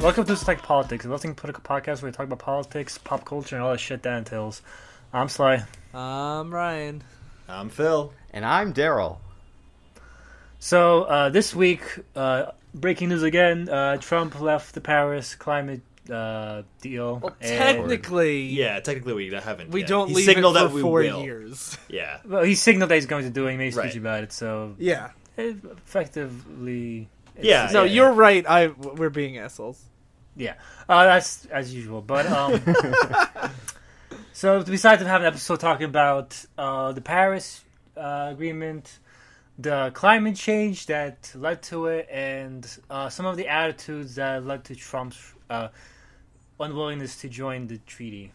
Welcome to Select Politics, a nothing political podcast where we talk about politics, pop culture, and all that shit that entails. I'm Sly. I'm Ryan. I'm Phil. And I'm Daryl. So uh, this week, uh, breaking news again: uh, Trump left the Paris climate uh, deal. Well, and- technically, Yeah, technically we haven't. we yet. don't he leave signaled it for that we four will. years. Yeah. well, he signaled that he's going to do it. He made a speech Right. about it, so Yeah. it effectively. it's- Yeah. No, you're right. I we're being assholes. Yeah, uh, that's as usual. But um, so besides having an episode talking about uh, the Paris uh, Agreement, the climate change that led to it, and uh, some of the attitudes that led to Trump's uh, unwillingness to join the treaty.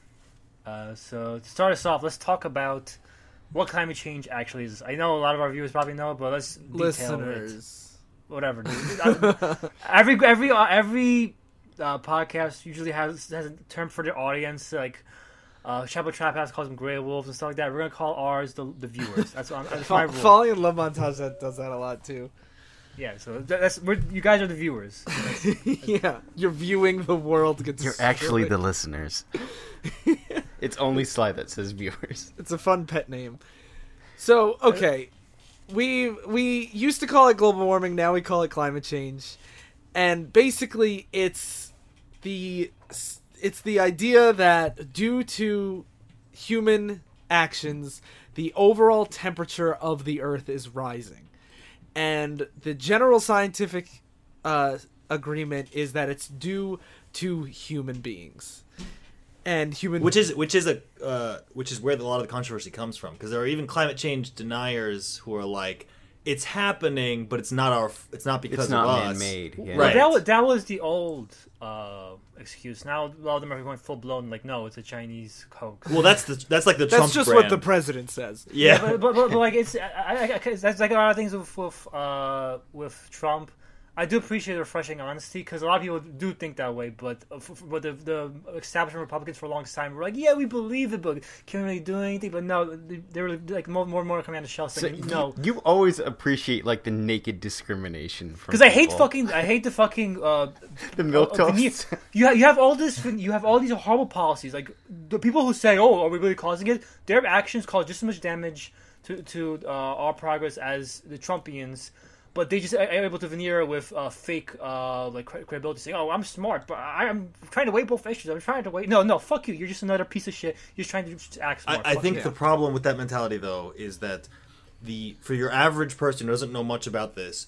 Uh, so to start us off, let's talk about what climate change actually is. I know a lot of our viewers probably know, but let's detail it whatever. dude. Every every uh, every uh, podcast usually has has a term for their audience. Like uh, Chapo Trap House calls them gray wolves and stuff like that. We're gonna call ours the the viewers. That's, what I'm, that's my rule. Falling in Love Montage that does that a lot too. Yeah, so that's we're, you guys are the viewers. yeah, you're viewing the world get You're actually the listeners. it's only Sly that says viewers. It's a fun pet name. So okay, we we used to call it global warming. Now we call it climate change, and basically it's the it's the idea that due to human actions, the overall temperature of the Earth is rising, and the general scientific uh, agreement is that it's due to human beings. And human, Which is which is a uh, which is where a lot of the controversy comes from because there are even climate change deniers who are like it's happening but it's not our it's not because It's not of us. man-made. Yeah. Well, Right. that was that was the old uh, excuse. Now a lot of them are going full blown. Like, no, it's a Chinese hoax. Well, that's the that's like the that's Trump just brand. what the president says. yeah. but, but, but, but like it's I, I, I, 'cause that's like a lot of things with with, uh, with Trump. I do appreciate the refreshing honesty because a lot of people do think that way, but uh, f- but the, the establishment Republicans for a long time were like, yeah, we believe it, but can't really do anything. But no, they- they were like more more and more coming out of shell So saying no. you, always appreciate like the naked discrimination Because I hate fucking, I hate the fucking uh, the milk uh, toast. you have, you have all this, you have all these horrible policies. Like the people who say, "Oh, are we really causing it?" Their actions cause just as much damage to to uh, our progress as the Trumpians. But they just are able to veneer with uh, fake uh, like credibility, saying, "Oh, I'm smart, but I'm trying to weigh both issues. I'm trying to weigh." No, no, fuck you. You're just another piece of shit. You're just trying to just act smart. I, I think you. the problem with that mentality though is that the for your average person who doesn't know much about this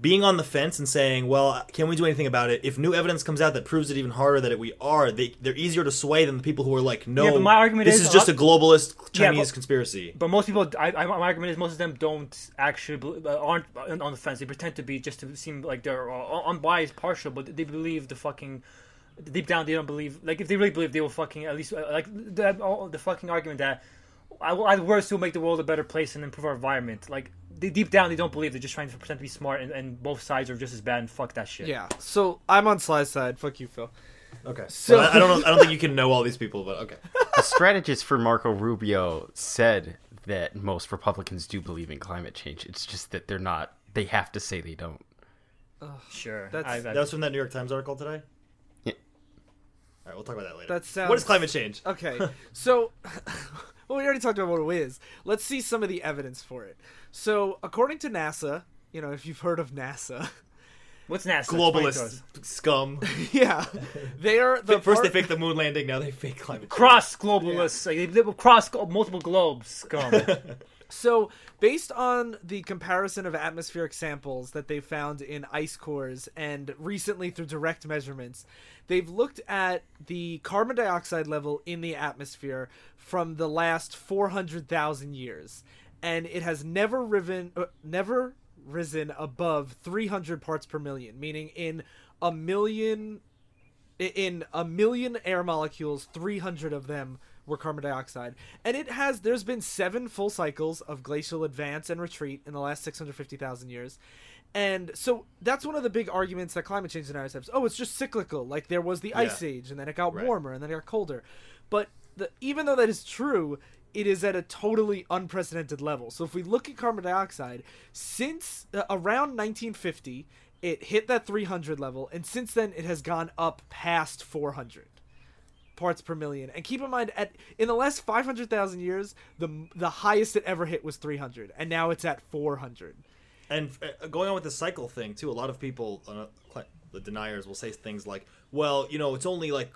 being on the fence and saying well can we do anything about it if new evidence comes out that proves it even harder that we are they, they're easier to sway than the people who are like no Yeah, but my argument this is is, just a globalist Yeah, chinese but- conspiracy But most people, I, I, my argument is most of them don't actually uh, aren't on the fence. They pretend to be just to seem like they're uh, unbiased, partial, but they believe the fucking deep down they don't believe. Like if they really believe, they will fucking at least uh, like the all, the fucking argument that I will, at worst will make the world a better place and improve our environment. Like they, deep down they don't believe. They're just trying to pretend to be smart, and, and both sides are just as bad. And fuck that shit. Yeah. So I'm on Sly's side. Fuck you, Phil. okay So- so I, I don't know i don't think you can know all these people but okay a strategist for Marco Rubio said that most Republicans do believe in climate change. It's just that they're not. They have to say they don't. sure. That's- I, I, that from that new york times article today Yeah. All right we'll talk about that later That sounds. what is climate change Okay. So, well, we already talked about what it is. Let's see some of the evidence for it. So, according to NASA, you know, if you've heard of NASA, what's NASA? Explain globalist scum yeah, they are the first they fake the moon landing now they fake climate change. Cross globalists, like, they, they will cross multiple globes. Scum. So, based on the comparison of atmospheric samples that they found in ice cores and recently through direct measurements, they've looked at the carbon dioxide level in the atmosphere from the last 400,000 years. And it has never riven, uh, never risen above 300 parts per million, meaning in a million in a million air molecules 300 of them were carbon dioxide. And it has there's been seven full cycles of glacial advance and retreat in the last 650000 years. And so that's one of the big arguments that climate change deniers have. Oh it's just cyclical. Like there was the ice age and then it got Right. warmer and then it got colder. But the, even though that is true it is at a totally unprecedented level. So if we look at carbon dioxide since uh, around 1950 it hit that 300 level, and since then it has gone up past 400 parts per million. And keep in mind, at in the last 500,000 years, the the highest it ever hit was 300, and now it's at 400. And uh, going on with the cycle thing too, a lot of people, uh, the deniers, will say things like, "Well, you know, it's only like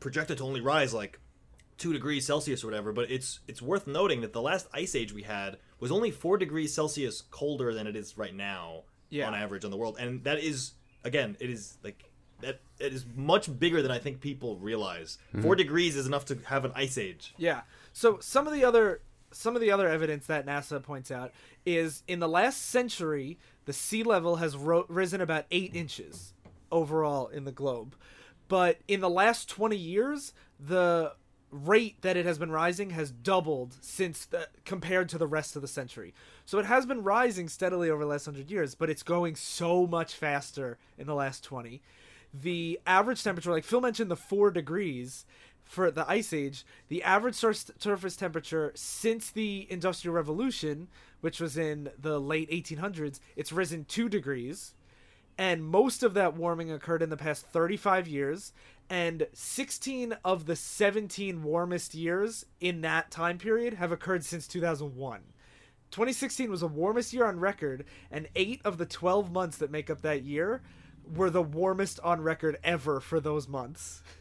projected to only rise like two degrees Celsius or whatever." But it's it's worth noting that the last ice age we had was only four degrees Celsius colder than it is right now Yeah. on average on the world, and that is again, it is like that. It is much bigger than I think people realize. Four mm-hmm. degrees is enough to have an ice age. Yeah. So some of the other some of the other evidence that NASA points out is in the last century, the sea level has ro- risen about eight inches overall in the globe, but in the last twenty years, the rate that it has been rising has doubled since the, compared to the rest of the century. So it has been rising steadily over the last 100 years, but it's going so much faster in the last 20. The average temperature, like Phil mentioned, the 4 degrees for the ice age, the average sur- surface temperature since the Industrial Revolution, which was in the late 1800s, it's risen 2 degrees. And most of that warming occurred in the past 35 years and 16 of the 17 warmest years in that time period have occurred since 2001 2016 was the warmest year on record and 8 of the 12 months that make up that year were the warmest on record ever for those months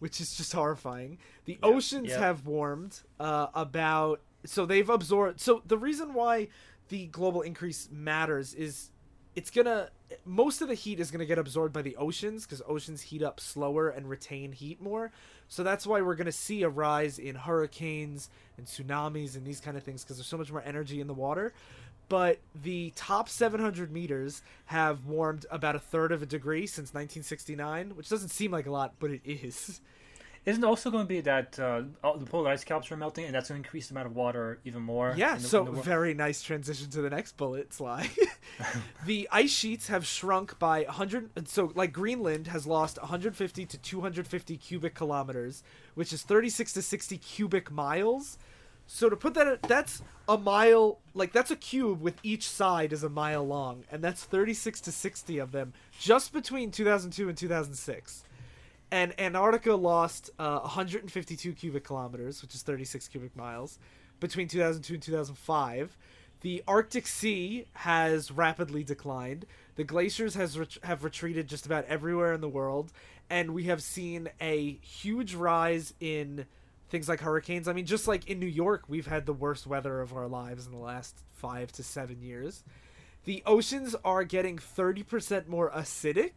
which is just horrifying. The oceans yeah. have warmed uh, about so they've absorbed so the reason why the global increase matters is it's gonna most of the heat is gonna get absorbed by the oceans because oceans heat up slower and retain heat more. So that's why we're gonna see a rise in hurricanes and tsunamis and these kind of things because there's so much more energy in the water but the top 700 meters have warmed about a third of a degree since 1969 which doesn't seem like a lot but it is Isn't it also going to be that uh, the polar ice caps are melting, and that's going to increase the amount of water even more? Yeah, the- so in the wor- very nice transition to the next bullet, slide. the ice sheets have shrunk by 100. So, like Greenland has lost 150 to 250 cubic kilometers, which is 36 to 60 cubic miles. So to put that, that's a mile. Like that's a cube with each side is a mile long, and that's 36 to 60 of them just between 2002 and 2006 and Antarctica lost uh, 152 cubic kilometers, which is 36 cubic miles, between 2002 and 2005. The Arctic Sea has rapidly declined. The glaciers has ret- have retreated just about everywhere in the world, and we have seen a huge rise in things like hurricanes. I mean, just like in New York, we've had the worst weather of our lives in the last five to seven years. The oceans are getting 30% more acidic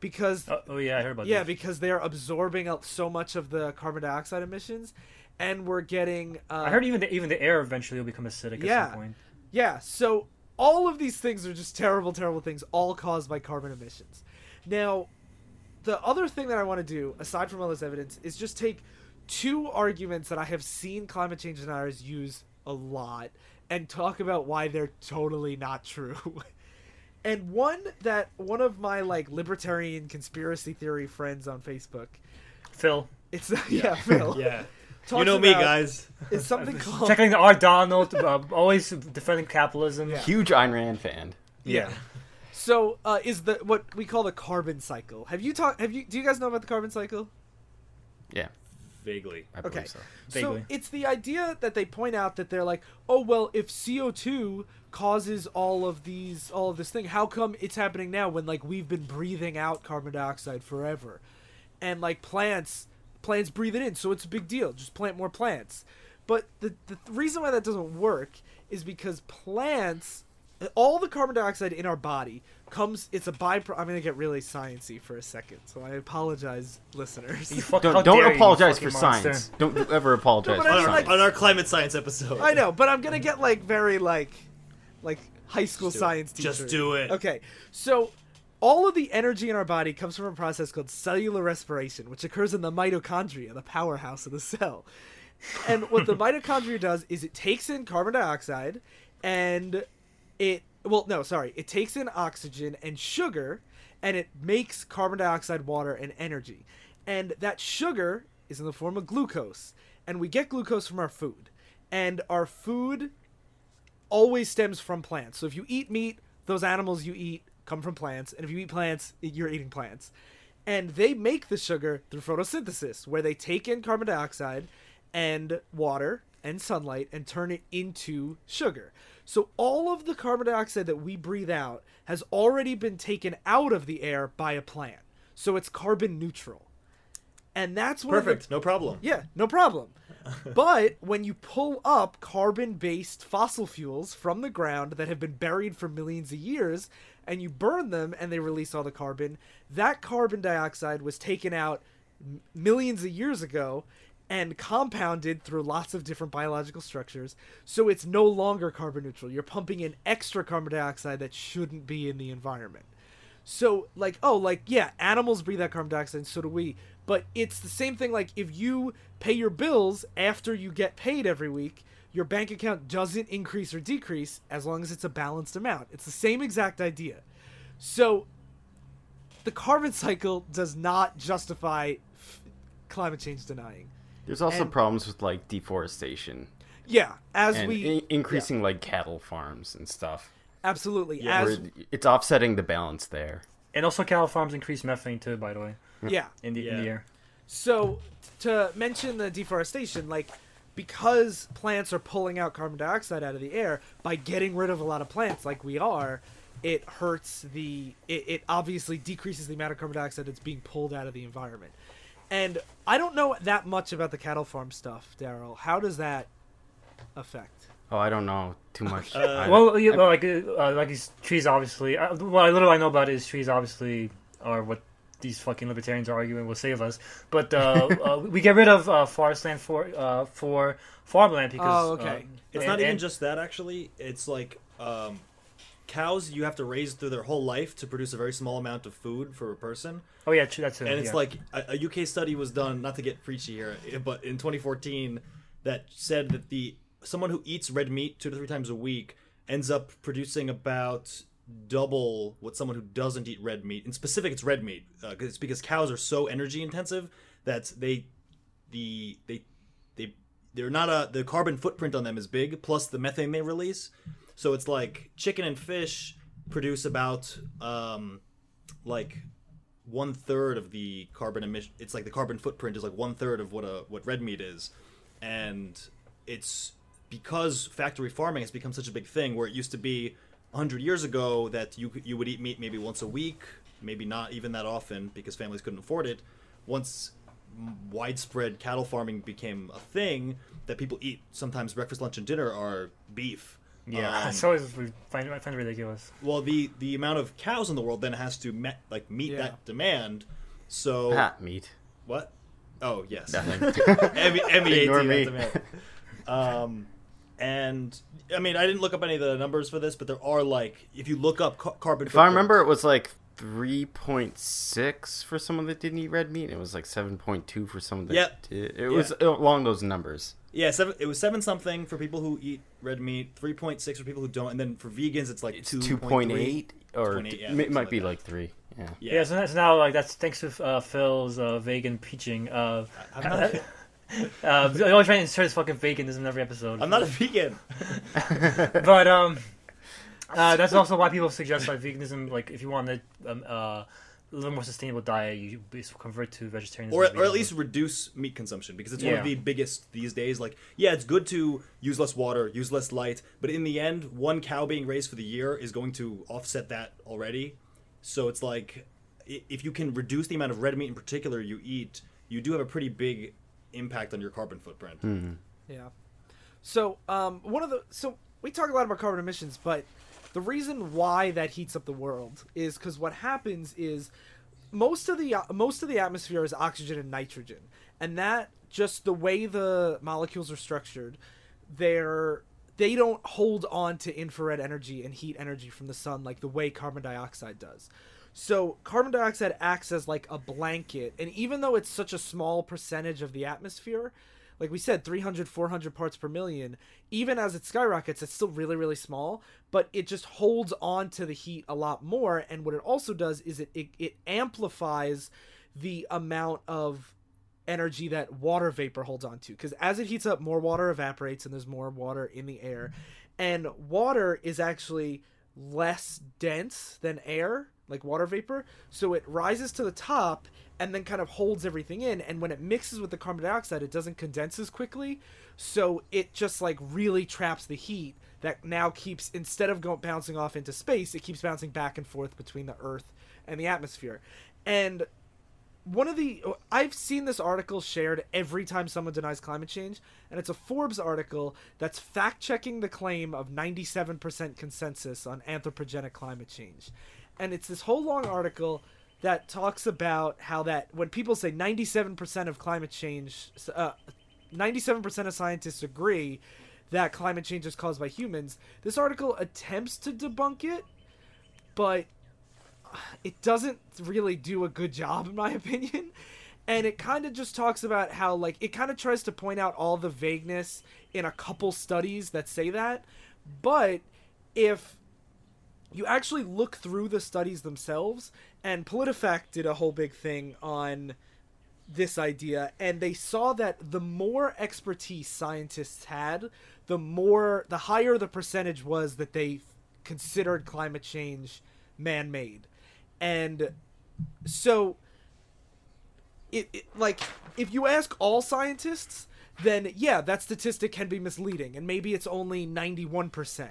because Oh, oh, yeah, I heard about yeah, this. because they're absorbing out so much of the carbon dioxide emissions, and we're getting. Uh, I heard even the, even the air eventually will become acidic Yeah. at some point. Yeah, so all of these things are just terrible, terrible things, all caused by carbon emissions. Now, the other thing that I want to do, aside from all this evidence, is just take two arguments that I have seen climate change deniers use a lot and talk about why they're totally not true. and one that one of my like libertarian conspiracy theory friends on Facebook, Phil, it's yeah, Phil, Yeah, you know me, guys. Is something called checking the Art Donald, uh, always defending capitalism. Yeah. Huge Ayn Rand fan. Yeah. So uh, is the what we call the carbon cycle? Have you talked? Have you? Do you guys know about the carbon cycle? Yeah, Vaguely. I believe Okay. so. Vaguely. So it's the idea that they point out that they're like, oh well, if CO two causes all of these, all of this thing, how come it's happening now when like we've been breathing out carbon dioxide forever, and like plants, plants breathe it in, so it's a big deal. Just plant more plants. But the the reason why that doesn't work is because plants, all the carbon dioxide in our body comes. It's a byproduct. I'm gonna get really sciency for a second, so I apologize, listeners. You fuck- Don't, don't dare you, apologize for fucking monster. science. Don't ever apologize No, but for I On mean, our, like- on our climate science episode. I know, but I'm gonna get like very like, like high school Just science teacher. Just do it. Okay, so all of the energy in our body comes from a process called cellular respiration, which occurs in the mitochondria, the powerhouse of the cell. And what the mitochondria does is it takes in carbon dioxide and it well no sorry. It takes in oxygen and sugar and it makes carbon dioxide water and energy. And that sugar is in the form of glucose. And we get glucose from our food. And our food always stems from plants. So if you eat meat those animals you eat come from plants, and if you eat plants, you're eating plants. And they make the sugar through photosynthesis, where they take in carbon dioxide and water and sunlight and turn it into sugar. So all of the carbon dioxide that we breathe out has already been taken out of the air by a plant. So it's carbon neutral. And that's one of the- Perfect. No problem. yeah, no problem. but when you pull up carbon based fossil fuels from the ground that have been buried for millions of years and you burn them and they release all the carbon, that carbon dioxide was taken out m- millions of years ago and compounded through lots of different biological structures. So it's no longer carbon neutral. You're pumping in extra carbon dioxide that shouldn't be in the environment. So like oh like yeah, animals breathe that carbon dioxide and so do we. But it's the same thing like if you pay your bills after you get paid every week, your bank account doesn't increase or decrease as long as it's a balanced amount. It's the same exact idea. So the carbon cycle does not justify f- climate change denying. There's also And- problems with like deforestation Yeah, as and we in- increasing like cattle farms and stuff. absolutely Yeah, as it's offsetting the balance there. And also, cattle farms increase methane too. By the way, yeah. in the in the air. So to mention the deforestation, like because plants are pulling out carbon dioxide out of the air by getting rid of a lot of plants, like we are, it hurts the. It, it obviously decreases the amount of carbon dioxide that's being pulled out of the environment. And I don't know that much about the cattle farm stuff, Daryl. How does that affect? Oh, I don't know too much. Uh, I- Well, you, well, like uh, like these trees, obviously. Uh, what little I know about is trees, obviously, are what these fucking libertarians are arguing will save us. But uh, uh, we get rid of uh, forest land for uh, for farmland because. Oh, okay. uh, It's and- not even and- just that actually. It's like um, cows you have to raise through their whole life to produce a very small amount of food for a person. Oh yeah, that's it. And it's yeah. like a, a UK study was done, not to get preachy here, but in 2014 that said that the someone who eats red meat two to three times a week ends up producing about double what someone who doesn't eat red meat. In specific, it's red meat. Uh, it's because cows are so energy intensive that they the they they they're not a the carbon footprint on them is big plus the methane they release so it's like chicken and fish produce about um like one third of the carbon emission it's like the carbon footprint is like one third of what a what red meat is. And it's because factory farming has become such a big thing where it used to be 100 years ago that you you would eat meat maybe once a week maybe not even that often because families couldn't afford it. Once widespread cattle farming became a thing that people eat sometimes breakfast lunch and dinner are beef yeah, Um, it's always we find I find it ridiculous. well the the amount of cows in the world then has to met, like meet Yeah. that demand so ah, meat. what oh yes Nothing. M- M-E-A-T, Ignore not me. demand. um and i mean i didn't look up any of the numbers for this but there are like if you look up ca- carbon If I remember, it was like 3.6 for someone that didn't eat red meat. and It was like 7.2 for someone that Yep. did. It was along those numbers. yeah seven, it was seven something for people who eat red meat 3.6 for people who don't and then for vegans it's like It's 2.8 2.8 or 2.8, yeah, it might like be that. like 3. Yeah. yeah, Yeah, so that's now like that's thanks to uh, Phil's uh, vegan preaching. Uh, I'm, not, uh, I always try to insert his fucking veganism in every episode. I'm not a vegan but um, uh, that's also why people suggest like veganism. Like if you want a, um, uh, a little more sustainable diet, you basically convert to vegetarianism, or, or at least reduce meat consumption because it's one of the biggest these days. Like yeah it's good to use less water use less light but in the end one cow being raised for the year is going to offset that already. So it's like if you can reduce the amount of red meat in particular you eat you do have a pretty big impact on your carbon footprint. Yeah. So, um, one of the so we talk a lot about carbon emissions, but the reason why that heats up the world is because what happens is most of the most of the atmosphere is oxygen and nitrogen, and that just the way the molecules are structured, they're they don't hold on to infrared energy and heat energy from the sun like the way carbon dioxide does. So carbon dioxide acts as like a blanket, and even though it's such a small percentage of the atmosphere, like we said 300 400 parts per million. Even as it skyrockets it's still really really small but it just holds on to the heat a lot more. And what it also does is it it, it amplifies the amount of energy that water vapor holds on to. Because as it heats up more water evaporates and there's more water in the air. And water is actually less dense than air, like water vapor. So it rises to the top and then kind of holds everything in. And when it mixes with the carbon dioxide, it doesn't condense as quickly. So it just like really traps the heat that now keeps, instead of going bouncing off into space, it keeps bouncing back and forth between the Earth and the atmosphere. And one of the I've seen this article shared every time someone denies climate change, and it's a Forbes article that's fact checking the claim of 97% consensus on anthropogenic climate change. And it's this whole long article that talks about how that when people say 97% of climate change, uh, 97% of scientists agree that climate change is caused by humans, this article attempts to debunk it, but it doesn't really do a good job in my opinion. And it kind of just talks about how like it kind of tries to point out all the vagueness in a couple studies that say that. But if you actually look through the studies themselves and politifact did a whole big thing on this idea and they saw that the more expertise scientists had the more the higher the percentage was that they considered climate change man-made. And so it, it, like if you ask all scientists then yeah that statistic can be misleading and maybe it's only 91%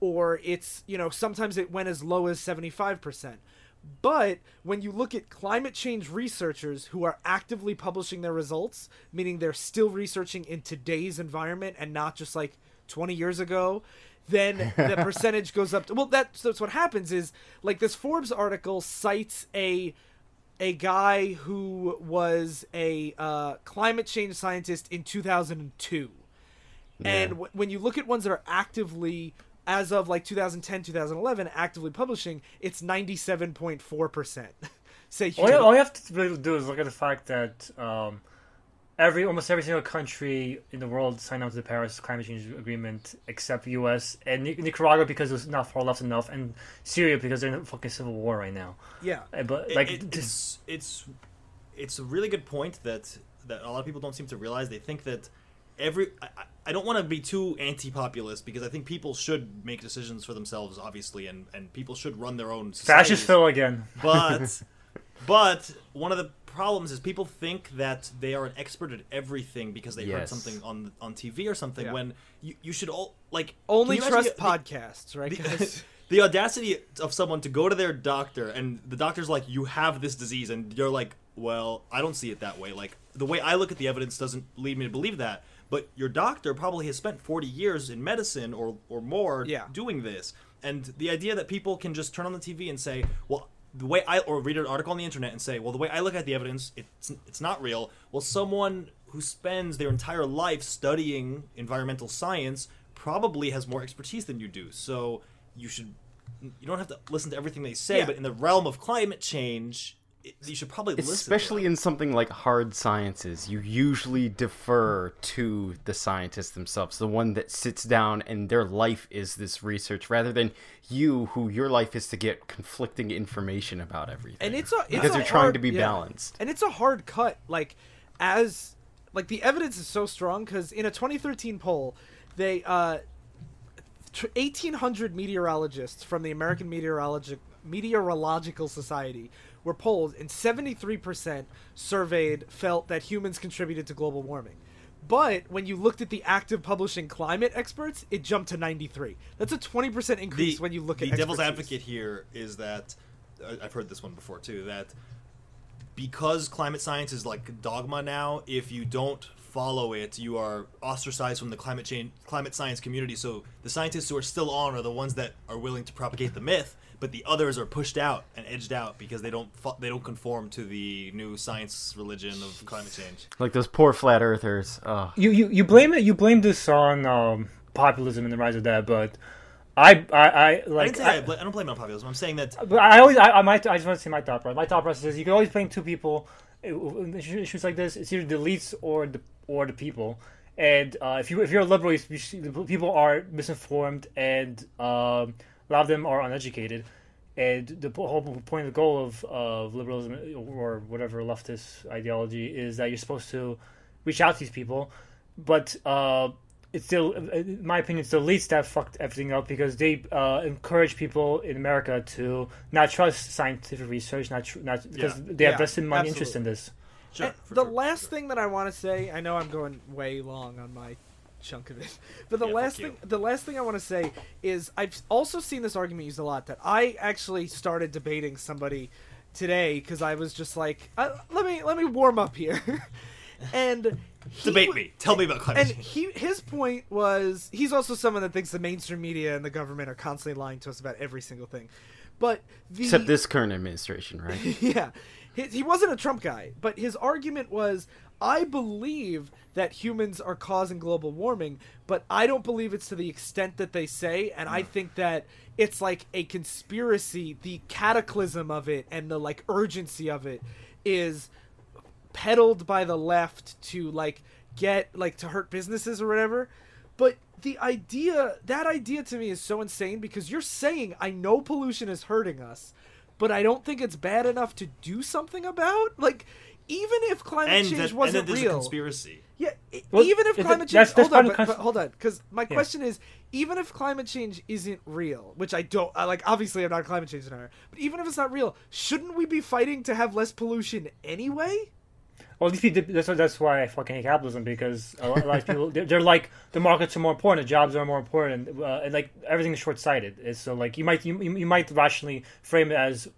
or it's you know sometimes it went as low as 75% but when you look at climate change researchers who are actively publishing their results meaning they're still researching in today's environment and not just like 20 years ago then the percentage goes up to, well that's, that's what happens is like this forbes article cites a a guy who was a uh, climate change scientist in 2002 yeah. and w- when you look at ones that are actively as of like 2010 2011 actively publishing it's 97.4% say all you, all you have to really do is look at the fact that um, every almost every single country in the world signed up to the Paris Climate Change Agreement except the U.S. and Nicaragua because it's not far left enough, and Syria because they're in a fucking civil war right now. Yeah, uh, but like it, it, it's it's it's a really good point that that a lot of people don't seem to realize. They think that every I, I don't want to be too anti-populist because I think people should make decisions for themselves, obviously, and and people should run their own. Fascist Phil again, but. But one of the problems is people think that they are an expert at everything because they yes. heard something on on TV or something. Yeah. When you, you should all like only trust the, podcasts, right? The, the, audacity of someone to go to their doctor and the doctor's like, "You have this disease," and you're like, "Well, I don't see it that way. Like the way I look at the evidence doesn't lead me to believe that." But your doctor probably has spent 40 years in medicine or or more yeah. doing this. And the idea that people can just turn on the TV and say, "Well, the way I or read an article on the internet and say, well, the way I look at the evidence, it's it's not real. Well, someone who spends their entire life studying environmental science probably has more expertise than you do. So you should you don't have to listen to everything they say, yeah. but in the realm of climate change, you should probably especially in something like hard sciences you usually defer to the scientists themselves the one that sits down and their life is this research rather than you who your life is to get conflicting information about everything. And it's a it's because a you're hard, trying to be yeah. balanced. And it's a hard cut like as like the evidence is so strong because in a 2013 poll they uh 1800 meteorologists from the american meteorologic meteorological society were polled, and 73% surveyed felt that humans contributed to global warming. But when you looked at the active publishing climate experts, it jumped to 93. That's a 20% increase the, when you look the at The devil's advocate here is that uh, I've heard this one before too that because climate science is like dogma now, if you don't follow it, you are ostracized from the climate change climate science community. So the scientists who are still on are the ones that are willing to propagate the myth but the others are pushed out and edged out because they don't they don't conform to the new science religion of climate change. Like those poor flat earthers. Oh. You you you blame it. You blame this on um, populism and the rise of that, but. I, I, I like. I, I, I, don't blame it on populism. I'm saying that. But I always, I, I might, I just want to say my thought process. My thought process is you can always blame two people. Issues like this, it's either the elites or the or the people. And uh, if you if you're a liberal, you, people are misinformed, and um, a lot of them are uneducated. And the whole point, of the goal of, of liberalism or whatever leftist ideology is that you're supposed to reach out to these people. But uh, it's still, in my opinion, it's the elites that fucked everything up because they uh, encourage people in America to not trust scientific research, not tr- not because Yeah. they have Yeah, vested money interest in this. Sure, the sure. last thing that I want to say, I know I'm going way long on my chunk of it, but the Yeah, last thing, the last thing I want to say is I've also seen this argument used a lot. That I actually started debating somebody today because I was just like, uh, let me let me warm up here, and he Debate w- me. Tell me about climate And he his point was he's also someone that thinks the mainstream media and the government are constantly lying to us about every single thing. But the Except this current administration, right? yeah, he, he wasn't a Trump guy, but his argument was I believe that humans are causing global warming, but I don't believe it's to the extent that they say, and I hmm. think that it's like a conspiracy. The cataclysm of it and the like urgency of it is peddled by the left to like get like to hurt businesses or whatever. But the idea that idea to me is so insane because you're saying I know pollution is hurting us, but I don't think it's bad enough to do something about. Like even if climate and change that, wasn't that there's a real, conspiracy. yeah, Well, even if it- climate change. that's- that's hold on, but, but hold on, because my Yeah. question is, even if climate change isn't real, which I don't, I like, obviously I'm not a climate change denier, but even if it's not real, shouldn't we be fighting to have less pollution anyway? Well, these people, that's, that's why I fucking hate capitalism because a lot, a lot of people, they're, they're like, the markets are more important, the jobs are more important, uh, and like everything is short sighted. It's so like you might you, you might rationally frame it as w-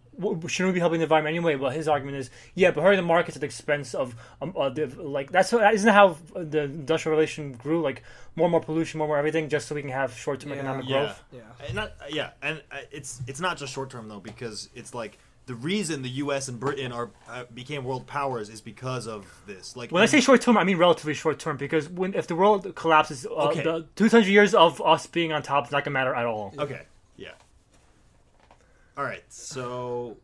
shouldn't we be helping the environment anyway? Well, his argument is yeah, but hurting the markets at the expense of um, uh, the, like that's what, isn't how the industrial relation grew? Like more and more pollution, more and more everything, just so we can have short term Yeah. economic Yeah. growth. Yeah. And not, yeah, and uh, it's it's not just short term though because it's like the reason the U.S. and Britain are uh, became world powers is because of this. Like When I say short term, I mean relatively short term because when if the world collapses, uh, Okay. the 200 years of us being on top is not gonna matter at all. okay, yeah. All right, so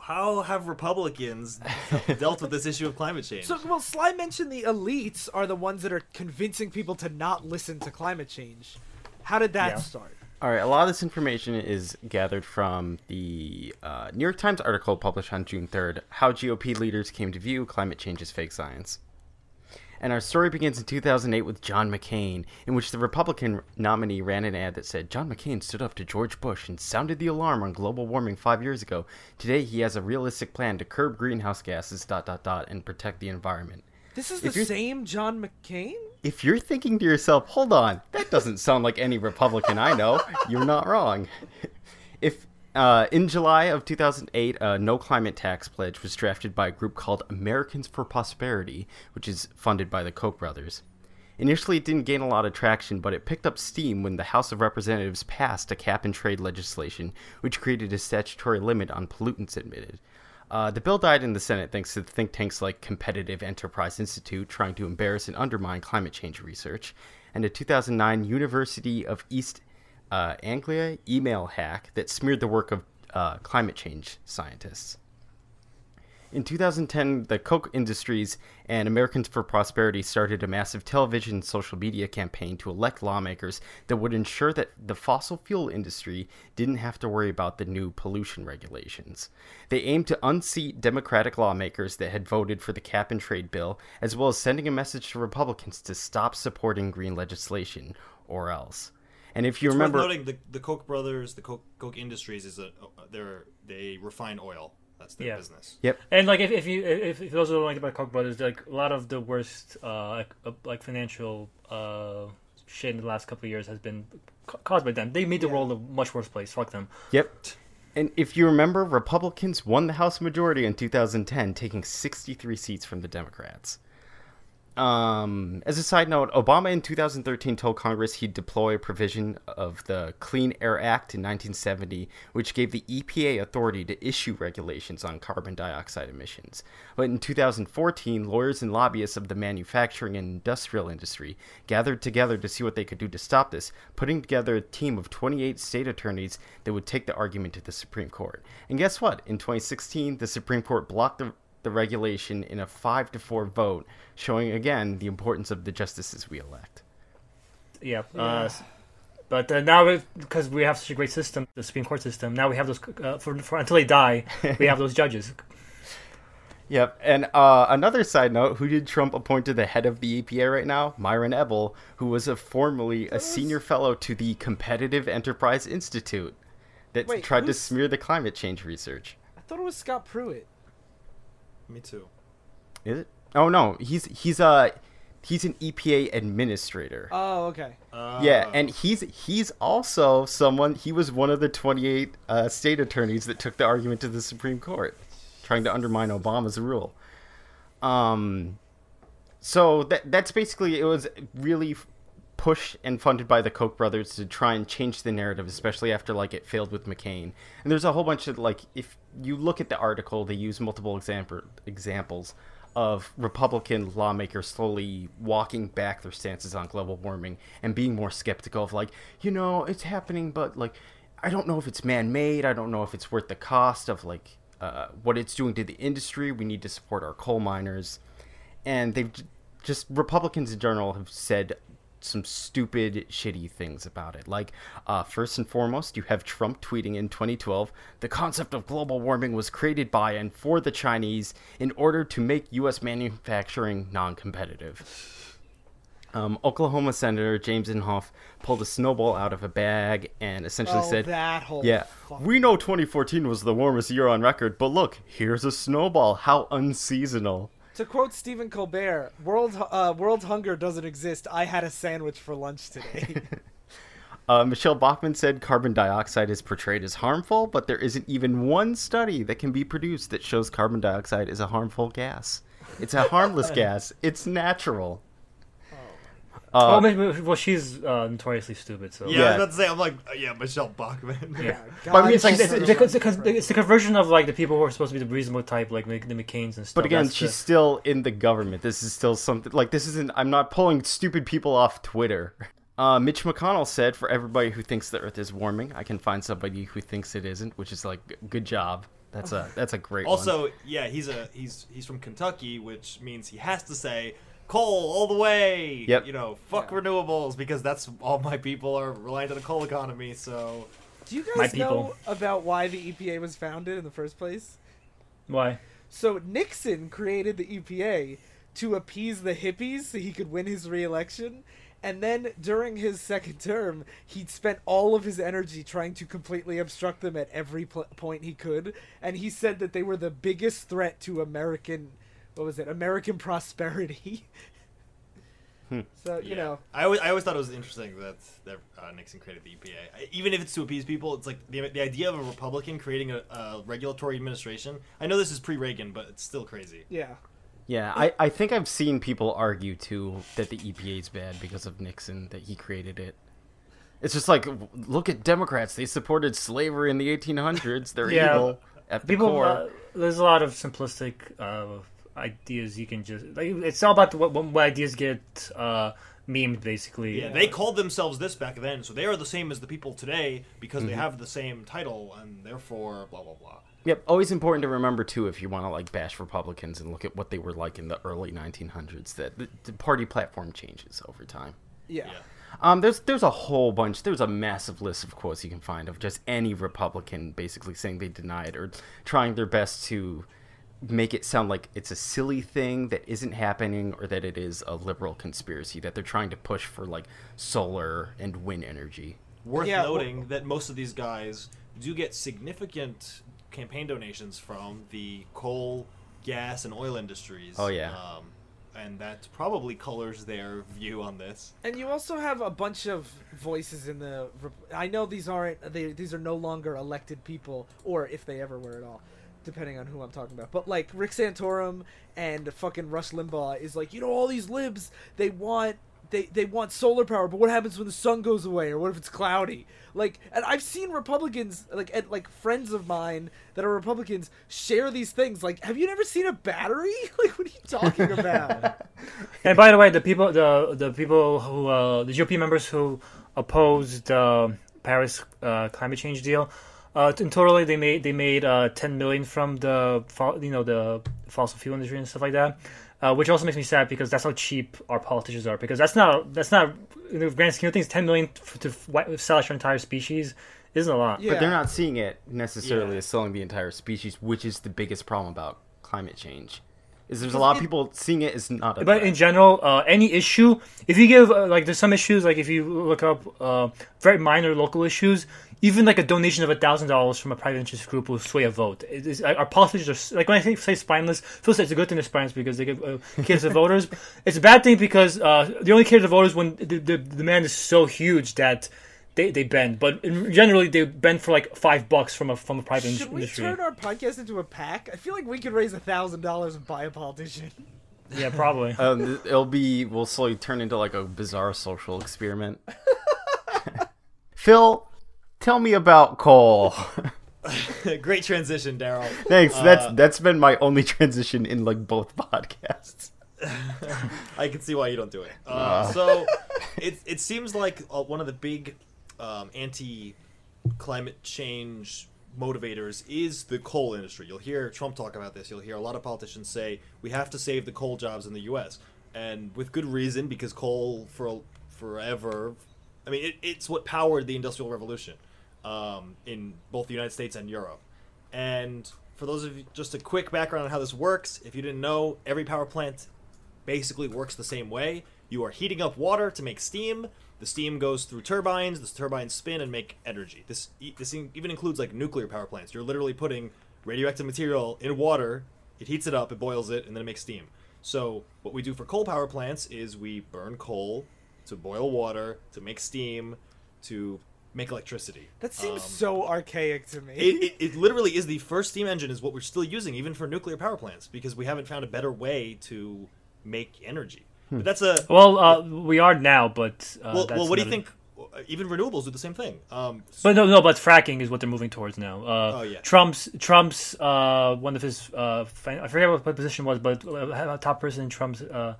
how have Republicans dealt with this issue of climate change? So, well, Sly mentioned the elites are the ones that are convincing people to not listen to climate change. How did that Yeah. start? All right, a lot of this information is gathered from the uh, New York Times article published on June 3rd How GOP Leaders Came to View Climate Change as Fake Science. And our story begins in 2008 with John McCain, in which the Republican nominee ran an ad that said John McCain stood up to George Bush and sounded the alarm on global warming five years ago. Today, he has a realistic plan to curb greenhouse gases, dot, dot, dot, and protect the environment. This is If the same John McCain? If you're thinking to yourself, hold on, that doesn't sound like any Republican I know, you're not wrong. If uh, in July of 2008, a no climate tax pledge was drafted by a group called Americans for Prosperity, which is funded by the Koch brothers. Initially, it didn't gain a lot of traction, but it picked up steam when the House of Representatives passed a cap and trade legislation, which created a statutory limit on pollutants emitted. Uh, the bill died in the Senate thanks to think tanks like Competitive Enterprise Institute trying to embarrass and undermine climate change research, and a 2009 University of East uh, Anglia email hack that smeared the work of uh, climate change scientists. In 2010, the Koch Industries and Americans for Prosperity started a massive television and social media campaign to elect lawmakers that would ensure that the fossil fuel industry didn't have to worry about the new pollution regulations. They aimed to unseat Democratic lawmakers that had voted for the cap and trade bill, as well as sending a message to Republicans to stop supporting green legislation, or else. And if you It's remember, worth noting the the Koch brothers, the Koch, Koch Industries is a they're they refine oil. That's their Yeah. business. yep, And like if, if you if, if those who don't like about Koch brothers, like a lot of the worst uh, like, uh, like financial uh, shit in the last couple of years has been caused by them. They made the world a much worse place. Fuck them. Yep. And if you remember, Republicans won the House majority in 2010, taking 63 seats from the Democrats. Um, as a side note, Obama in 2013 told Congress he'd deploy a provision of the Clean Air Act in 1970, which gave the EPA authority to issue regulations on carbon dioxide emissions. But in 2014, lawyers and lobbyists of the manufacturing and industrial industry gathered together to see what they could do to stop this, putting together a team of 28 state attorneys that would take the argument to the Supreme Court. And guess what? In 2016, the Supreme Court blocked the the regulation in a 5 to 4 vote, showing again the importance of the justices we elect. Yeah. Uh, but uh, now, because we have such a great system, the Supreme Court system, now we have those uh, for, for until they die, we have those judges. Yep. And uh, another side note: Who did Trump appoint to the head of the EPA right now? Myron Ebell, who was a formerly a senior fellow to the Competitive Enterprise Institute, that Wait, tried to smear the climate change research. I thought it was Scott Pruitt. Me too. Is it? Oh no, he's he's a he's an EPA administrator. Oh, okay. Yeah, Uh, and he's he's also someone. He was one of the 28 uh, state attorneys that took the argument to the Supreme Court, trying to undermine Obama's rule. Um, so that that's basically it was really f- pushed and funded by the Koch brothers to try and change the narrative, especially after like it failed with McCain. And there's a whole bunch of like if you look at the article, they use multiple example examples of Republican lawmakers slowly walking back their stances on global warming and being more skeptical of like, you know, it's happening, but like, I don't know if it's man-made. I don't know if it's worth the cost of like uh, what it's doing to the industry. We need to support our coal miners, and they've just Republicans in general have said some stupid, shitty things about it. Like, uh, first and foremost, you have Trump tweeting in 2012 the concept of global warming was created by and for the Chinese in order to make U.S. manufacturing non competitive. Um, Oklahoma Senator James Inhofe pulled a snowball out of a bag and essentially Oh, said, that whole. yeah, we know 2014 was the warmest year on record, but look, here's a snowball. How unseasonal. To quote Stephen Colbert, "World uh, world hunger doesn't exist. I had a sandwich for lunch today." Uh, Michele Bachmann said carbon dioxide is portrayed as harmful, but there isn't even one study that can be produced that shows carbon dioxide is a harmful gas. It's a harmless gas. It's natural. Oh, Uh, maybe, well, she's uh, notoriously stupid. So yeah, Yeah. I was about to say, I'm like, uh, yeah, Michele Bachmann. Yeah. God, I mean, It's like she's- it's, it's, because it's the conversion of like the people who are supposed to be the reasonable type, like Mc- the McCain's and stuff. but again, That's she's the- still in the government. This is still something like this isn't. I'm not pulling stupid people off Twitter. Uh, Mitch McConnell said, "For everybody who thinks the Earth is warming, I can find somebody who thinks it isn't," which is like, good job. That's a that's a great. one. Also, yeah, he's a he's he's from Kentucky, which means he has to say coal all the way. Yep. You know, fuck renewables because that's all my people are reliant on the coal economy. So Do you My guys know people. about why the EPA was founded in the first place? why. So Nixon created the EPA to appease the hippies so he could win his reelection. And then during his second term, he'd spent all of his energy trying to completely obstruct them at every pl- point he could. And he said that they were the biggest threat to American, what was it, American prosperity. So, you yeah. know, I always I always thought it was interesting that that uh, Nixon created the EPA. I- Even if it's to appease people, it's like the the idea of a Republican creating a, a regulatory administration. I know this is pre Reagan, but it's still crazy. yeah. Yeah, I, I think I've seen people argue too that the EPA is bad because of Nixon, that he created it. It's just like, look at Democrats. They supported slavery in the 1800s. They're Yeah. evil at the People, core. uh, there's a lot of simplistic uh, ideas you can just like. It's all about what, what ideas get uh, memed, basically. Yeah, they called themselves this back then, so they are the same as the people today because Mm-hmm. they have the same title and therefore blah blah blah. Yep, always important to remember too if you want to like bash Republicans and look at what they were like in the early 1900s. That the, the party platform changes over time. Yeah. Yeah. Um, there's there's a whole bunch. There's a massive list of quotes you can find of just any Republican basically saying they deny it or trying their best to make it sound like it's a silly thing that isn't happening or that it is a liberal conspiracy that they're trying to push for like solar and wind energy. Worth Yeah, well- noting that most of these guys do get significant campaign donations from the coal, gas, and oil industries. Oh, yeah. um, and that probably colors their view on this. And you also have a bunch of voices in the. I know these aren't. They, these are no longer elected people, or if they ever were at all, depending on who I'm talking about. But like Rick Santorum and fucking Rush Limbaugh is like, you know, all these libs they want. They, they want solar power, but what happens when the sun goes away, or what if it's cloudy? Like, and I've seen Republicans, like, and, like friends of mine that are Republicans, share these things. Like, have you never seen a battery? Like, what are you talking about? And by the way, the people, the the people who, uh, the GOP members who opposed uh, Paris uh, climate change deal, uh, in totally they made they made uh, 10 million from the fo- you know the fossil fuel industry and stuff like that, uh, which also makes me sad because that's how cheap our politicians are. Because that's not that's not in the grand scheme of things, 10 million f- to f- sell out your entire species isn't a lot. Yeah. But they're not seeing it necessarily Yeah. as selling the entire species, which is the biggest problem about climate change. Is there's a lot of people seeing it as not a But threat. in general, uh, any issue, if you give uh, like there's some issues like if you look up uh, very minor local issues, even like a donation of a thousand dollars from a private interest group will sway a vote. It is, our politicians are like when I say, say spineless, first it's a good thing they're spineless because they give uh, cater to voters. It's a bad thing because uh, they only cater to voters when the, the, the demand is so huge that. They, they bend, but generally they bend for like five bucks from a from a private industry Should we industry. turn our podcast into a pack? I feel like we could raise a thousand dollars and buy a politician. Yeah, probably. um, it'll be we'll slowly turn into like a bizarre social experiment. Phil, tell me about coal. Great transition, Daryl. Thanks. that's Uh, that's been my only transition in like both podcasts. I can see why you don't do it. Uh, so it it seems like uh, one of the big um, anti climate change motivators is the coal industry. You'll hear Trump talk about this. You'll hear a lot of politicians say we have to save the coal jobs in the U.S. and with good reason because coal for forever. I mean, it, it's what powered the Industrial Revolution um, in both the United States and Europe. And for those of you, just a quick background on how this works. If you didn't know, every power plant basically works the same way. You are heating up water to make steam. The steam goes through turbines. The turbines spin and make energy. This this even includes like nuclear power plants. You're literally putting radioactive material in water. It heats it up, it boils it, and then it makes steam. So what we do for coal power plants is we burn coal to boil water to make steam to make electricity. That seems Um, so archaic to me. it, it, it literally is the first steam engine is what we're still using even for nuclear power plants because we haven't found a better way to make energy but that's a Well, uh, we are now, but uh, well, that's well what do you another- think even renewables do the same thing um But no, no, but fracking is what they're moving towards now. Uh, Oh, yeah. Trump's Trump's uh, one of his uh, I forget what the position was, but uh, a top person in Trump's uh,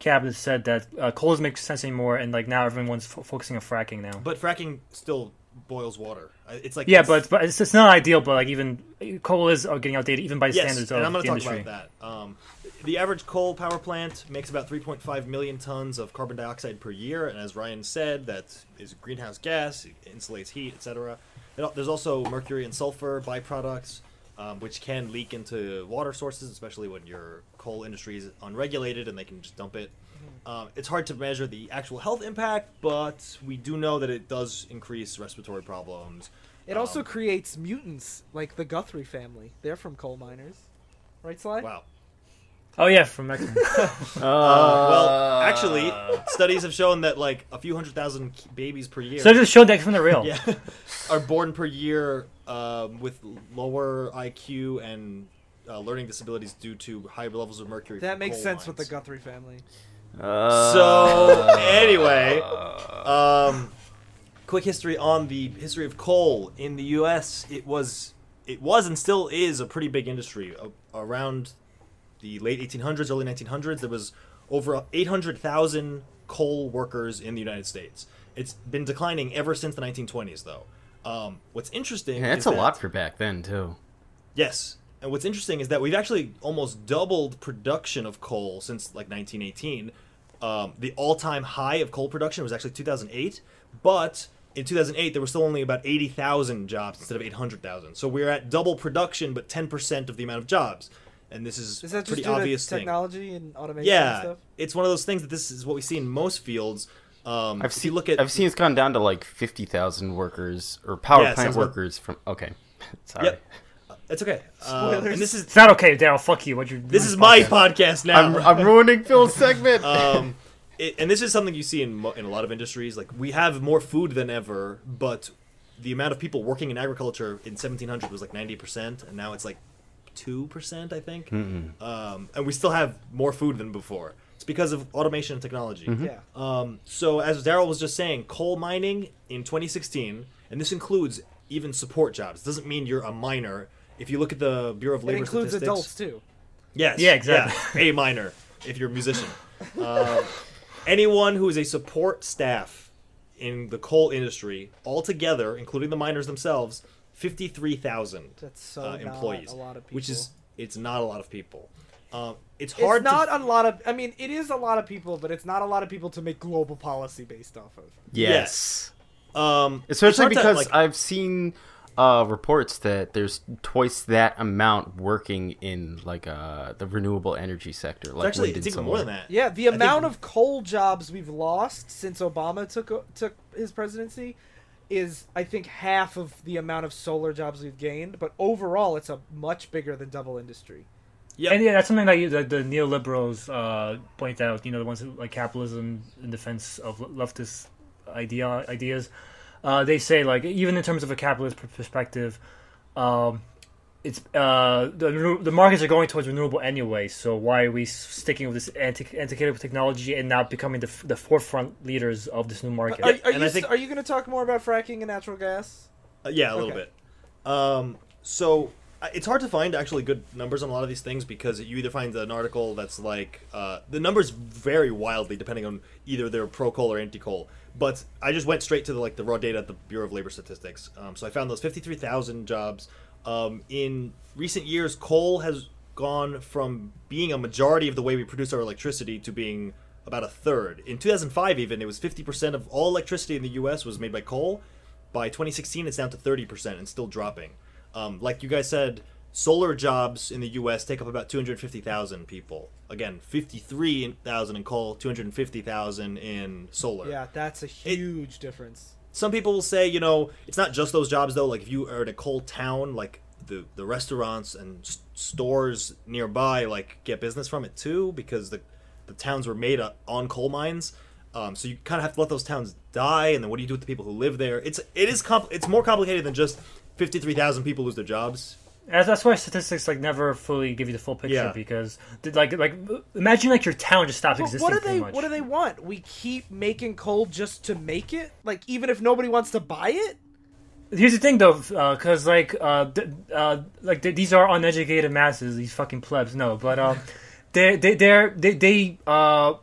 cabinet said that uh, coal doesn't make sense anymore, and like now everyone's fo- focusing on fracking now. but fracking still boils water it's like yeah, it's- but but it's, it's not ideal. But like even coal is uh, getting outdated even by the yes standards and of i'm going the to talk industry. about that um the average coal power plant makes about 3.5 million tons of carbon dioxide per year and as ryan said that is greenhouse gas it insulates heat etc there's also mercury and sulfur byproducts um, which can leak into water sources especially when your coal industry is unregulated and they can just dump it. Um, it's hard to measure the actual health impact but we do know that it does increase respiratory problems. It also Um, creates mutants like the Guthrie family. They're from coal miners, right, Sly? wow Oh yeah, from Mexico. Uh, well, actually, studies have shown that like a few hundred thousand babies per year so just showed that from the real. yeah, are born per year um, with lower IQ and uh, learning disabilities due to higher levels of mercury. That makes coal sense with the. Guthrie family. Uh, So anyway, um, quick history on the history of coal in the U.S. It was, it was, and still is a pretty big industry. A- around the late 1800s, early 1900s, there was over 800,000 coal workers in the United States. It's been declining ever since the 1920s, though. Um, what's interesting, yeah, that's is a that- lot for back then too. Yes. And what's interesting is that we've actually almost doubled production of coal since like 1918. Um, the all-time high of coal production was actually 2008, but in 2008 there were still only about 80,000 jobs instead of 800,000. So we're at double production, but 10% of the amount of jobs. And this is, Is that just pretty due obvious to thing. technology and automation and Yeah, stuff? it's one of those things that this is what we see in most fields. Um, I've seen look at I've seen it's gone down to like fifty thousand workers or power Yeah, plant sounds about- workers from. Okay, sorry. Yep. It's okay. Spoilers. and this is It's not okay, Daryl. Fuck you. What you? this is my podcast now. I'm, I'm ruining Phil's segment. um, it, and this is something you see in in a lot of industries. Like we have more food than ever, but the amount of people working in agriculture in 1700 was like 90 percent, and now it's like two percent, I think. Um, and we still have more food than before. It's because of automation and technology. Yeah. Um, so as Daryl was just saying, coal mining in 2016, and this includes even support jobs. It doesn't mean you're a miner. If you look at the Bureau of Labor It includes Statistics, adults too. Yes. Yeah, exactly. yeah, a minor if you're a musician. Um, anyone who is a support staff in the coal industry, altogether, including the miners themselves, fifty-three thousand so uh, not employees, a lot of people. which is it's not a lot of people. Um, it's it's hard. not to, a lot of. I mean, it is a lot of people, but it's not a lot of people to make global policy based off of. yes. um, Especially hard to, because like- I've seen uh, reports that there's twice that amount working in like uh, the renewable energy sector. Like It's actually, it's even solar. more than that. Yeah, the I think- amount of coal jobs we've lost since Obama took took his presidency is, I think, half of the amount of solar jobs we've gained. But overall, it's a much bigger than double industry. Yeah, And yeah, that's something that you, the, the neoliberals uh, point out. You know, the ones who like capitalism in defense of leftist idea ideas. Uh, they say like even in terms of a capitalist perspective, um, it's uh, the the markets are going towards renewable anyway. So why are we sticking with this anti- antiquated technology and not becoming the, f- the forefront leaders of this new market? Are, are and you I think- are you going to talk more about fracking and natural gas? Uh, yeah, a little Okay. bit. Um, so uh, it's hard to find actually good numbers on a lot of these things because you either find an article that's like uh, the numbers vary wildly depending on either they're pro coal or anti coal. But I just went straight to the like the raw data at the Bureau of Labor Statistics. Um, so I found those fifty three thousand jobs. Um, in recent years, coal has gone from being a majority of the way we produce our electricity to being about a third. In 2005, even it was 50% of all electricity in the U.S. was made by coal. By 2016, it's down to 30% and still dropping. Um, like you guys said, solar jobs in the U.S. take up about 250,000 people. Again, 53,000 in coal, 250,000 in solar. Yeah, that's a huge difference. Some people will say, you know, it's not just those jobs though. Like if you are in a coal town, like the the restaurants and stores nearby, like get business from it too, because the the towns were made uh, on coal mines. Um, so you kind of have to let those towns die, and then what do you do with the people who live there? It's it is compl- it's more complicated than just fifty three thousand people lose their jobs. That's, that's why statistics like never fully give you the full picture Yeah. because like like imagine like your town just stopped But existing. what do they much. what do they want? We keep making coal just to make it? Like even if nobody wants to buy it? Here's the thing, though, because like, uh, th- uh, like th- these are uneducated masses, these fucking plebs. No, but um, they they they're, they they uh,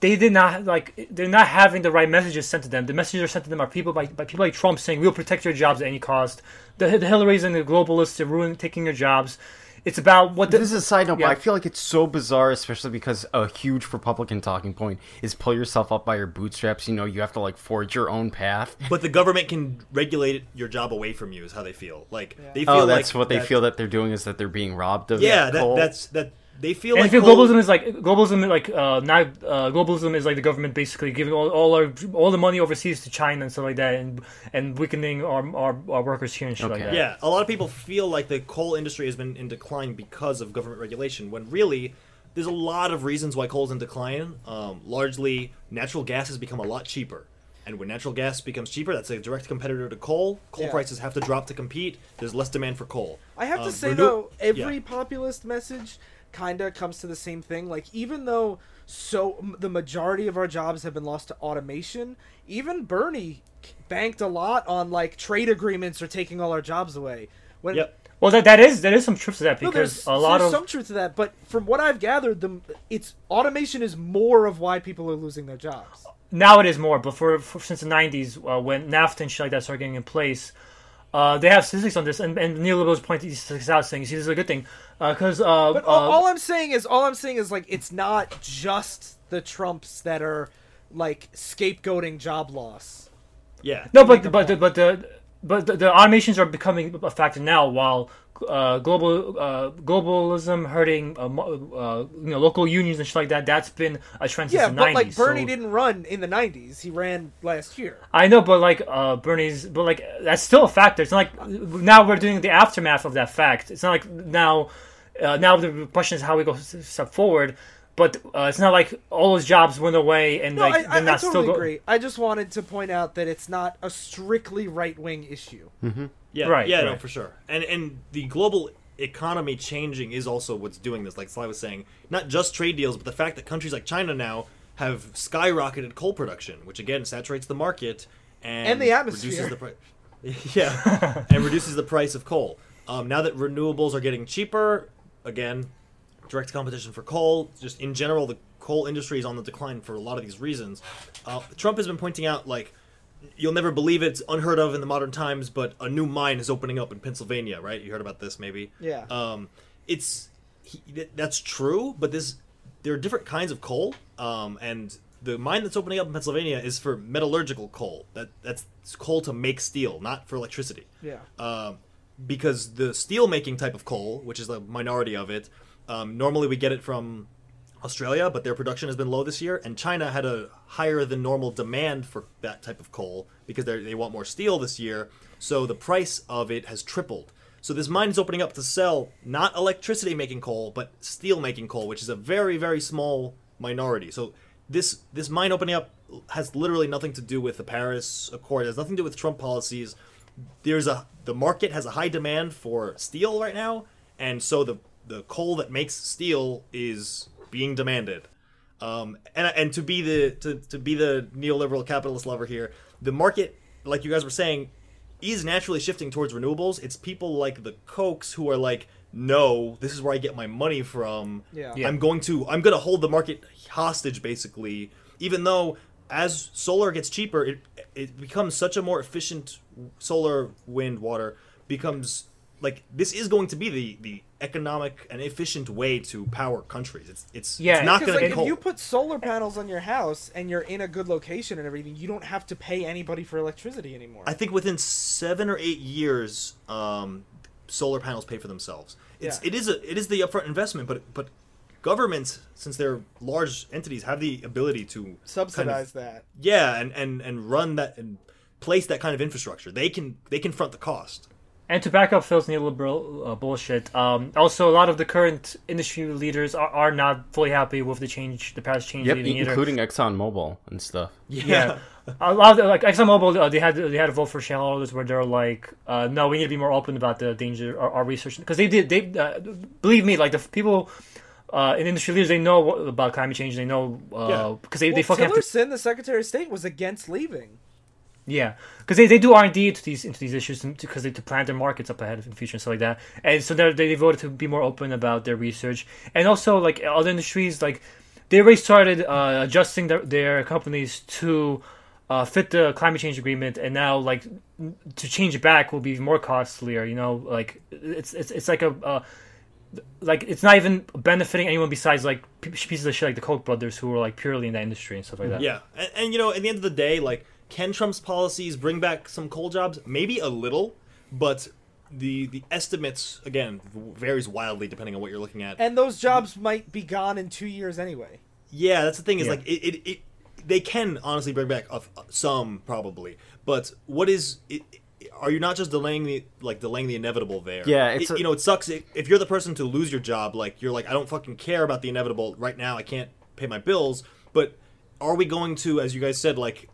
they did not like they're not having the right messages sent to them. The messages are sent to them are people by, by people like Trump saying we'll protect your jobs at any cost. The, the Hillarys and the globalists are ruining taking your jobs. It's about what the, This is a side note, Yeah. but I feel like it's so bizarre, especially because a huge Republican talking point is pull yourself up by your bootstraps. You know, you have to like forge your own path. But the government can regulate your job away from you. Is how they feel. Like they oh, feel Oh, that's like what they that- feel that they're doing is that they're being robbed of. Yeah, that, that's that. They feel and like I feel globalism is like globalism, is like uh, not uh, globalism is like the government basically giving all, all our all the money overseas to China and stuff like that, and and weakening our our, our workers here and shit like that. Yeah, a lot of people feel like the coal industry has been in decline because of government regulation, when really there's a lot of reasons why coal's in decline. Um, largely, natural gas has become a lot cheaper. And when natural gas becomes cheaper, that's a direct competitor to coal. Coal Yeah. prices have to drop to compete. There's less demand for coal. I have to Um, say renew- though, every yeah. populist message kind of comes to the same thing. Like even though so m- the majority of our jobs have been lost to automation, even Bernie banked a lot on like trade agreements or taking all our jobs away. When Yep. Well, that that is that is some truth to that because there's, a lot there's of some truth to that, but from what I've gathered, the it's automation is more of why people are losing their jobs. now it is more, but for, for since the '90s uh, when NAFTA and shit like that started getting in place. Uh, they have statistics on this, and, and neoliberals point these statistics out, saying, "See, this is a good thing," because uh, But uh, all, all I'm saying is, all I'm saying is like it's not just the Trumps that are like scapegoating job loss. Yeah. No, make a but but but the but the, the automations are becoming a factor now. While uh, global uh, globalism hurting uh, uh, you know local unions and shit like that, that's been a trend since Yeah, the but 90s. like Bernie so- didn't run in the '90s; he ran last year. I know, but like uh, Bernie's, but like that's still a factor. It's not like now we're doing the aftermath of that fact. It's not like now. Uh, now the question is how we go step forward. But uh, it's not like all those jobs went away and No, like I, I, they're I not totally still go- agree. I just wanted to point out that it's not a strictly right wing issue. Yeah, Right, Yeah, no, for sure. And and the global economy changing is also what's doing this. Like Sly was saying, not just trade deals, but the fact that countries like China now have skyrocketed coal production, which again saturates the market and, And the atmosphere. reduces the price. yeah, and reduces the price of coal. Um, now that renewables are getting cheaper, again, direct competition for coal. Just in general, the coal industry is on the decline for a lot of these reasons. Uh, Trump has been pointing out like you'll never believe it's unheard of in the modern times, but a new mine is opening up in Pennsylvania, right? You heard about this, maybe? Yeah. Um, it's he, th- that's true, but this there are different kinds of coal, um, and the mine that's opening up in Pennsylvania is for metallurgical coal. That that's coal to make steel, not for electricity. Yeah. Um, because the steel making type of coal, which is the minority of it, um, normally we get it from Australia, but their production has been low this year, and China had a higher than normal demand for that type of coal because they want more steel this year. So the price of it has tripled. So this mine is opening up to sell not electricity making coal, but steel making coal, which is a very very small minority. So this this mine opening up has literally nothing to do with the Paris Accord. It has nothing to do with Trump policies. There's a the market has a high demand for steel right now, and so the the coal that makes steel is being demanded. Um, and and to be the to, to be the neoliberal capitalist lover here, the market, like you guys were saying, is naturally shifting towards renewables. It's people like the Kochs who are like, no, this is where I get my money from. Yeah. Yeah. I'm going to I'm going to hold the market hostage basically, even though as solar gets cheaper, it it becomes such a more efficient solar, wind, water becomes like this is going to be the the economic and efficient way to power countries. It's it's, Yeah, it's not going to like be if you put solar panels on your house and you're in a good location and everything, you don't have to pay anybody for electricity anymore. I think within seven or eight years, um, solar panels pay for themselves. It's Yeah. it is a it is the upfront investment, but but governments, since they're large entities, have the ability to kind of- Subsidize that. yeah, and and and run that and place that kind of infrastructure. They can they can front the cost. And to back up Phil's neoliberal uh, bullshit, um, also a lot of the current industry leaders are, are not fully happy with the change, the past change Yep, leading either. including ExxonMobil and stuff. Yeah, a lot of the, like ExxonMobil, uh, they had they had a vote for shareholders where they're like, uh, no, we need to be more open about the danger our, our research because they did they uh, believe me, like the people uh, in industry leaders, they know about climate change, they know Yeah. because they, Well, they fucking have to Tillerson, the Secretary of State, was against leaving. Yeah, because they, they do R and D into these into these issues because they to plan their markets up ahead in the future and stuff like that. And so they they voted to be more open about their research and also like other industries like they already started uh, adjusting their, their companies to uh, fit the climate change agreement and now like to change it back will be more costlier. You know, like it's it's it's like a. Uh, like it's not even benefiting anyone besides like pieces of shit like the Koch brothers who are like purely in that industry and stuff like that. Yeah, and, and you know, at the end of the day, like, can Trump's policies bring back some coal jobs? Maybe a little, but the the estimates again varies wildly depending on what you're looking at. And those jobs might be gone in two years anyway. Yeah, that's the thing is Yeah. like it, it, it they can honestly bring back a, some probably, but what is it? Are you not just delaying the like delaying the inevitable there? Yeah, it's It- a- you know it sucks if, if you're the person to lose your job. Like you're like I don't fucking care about the inevitable right now. I can't pay my bills. But are we going to, as you guys said, like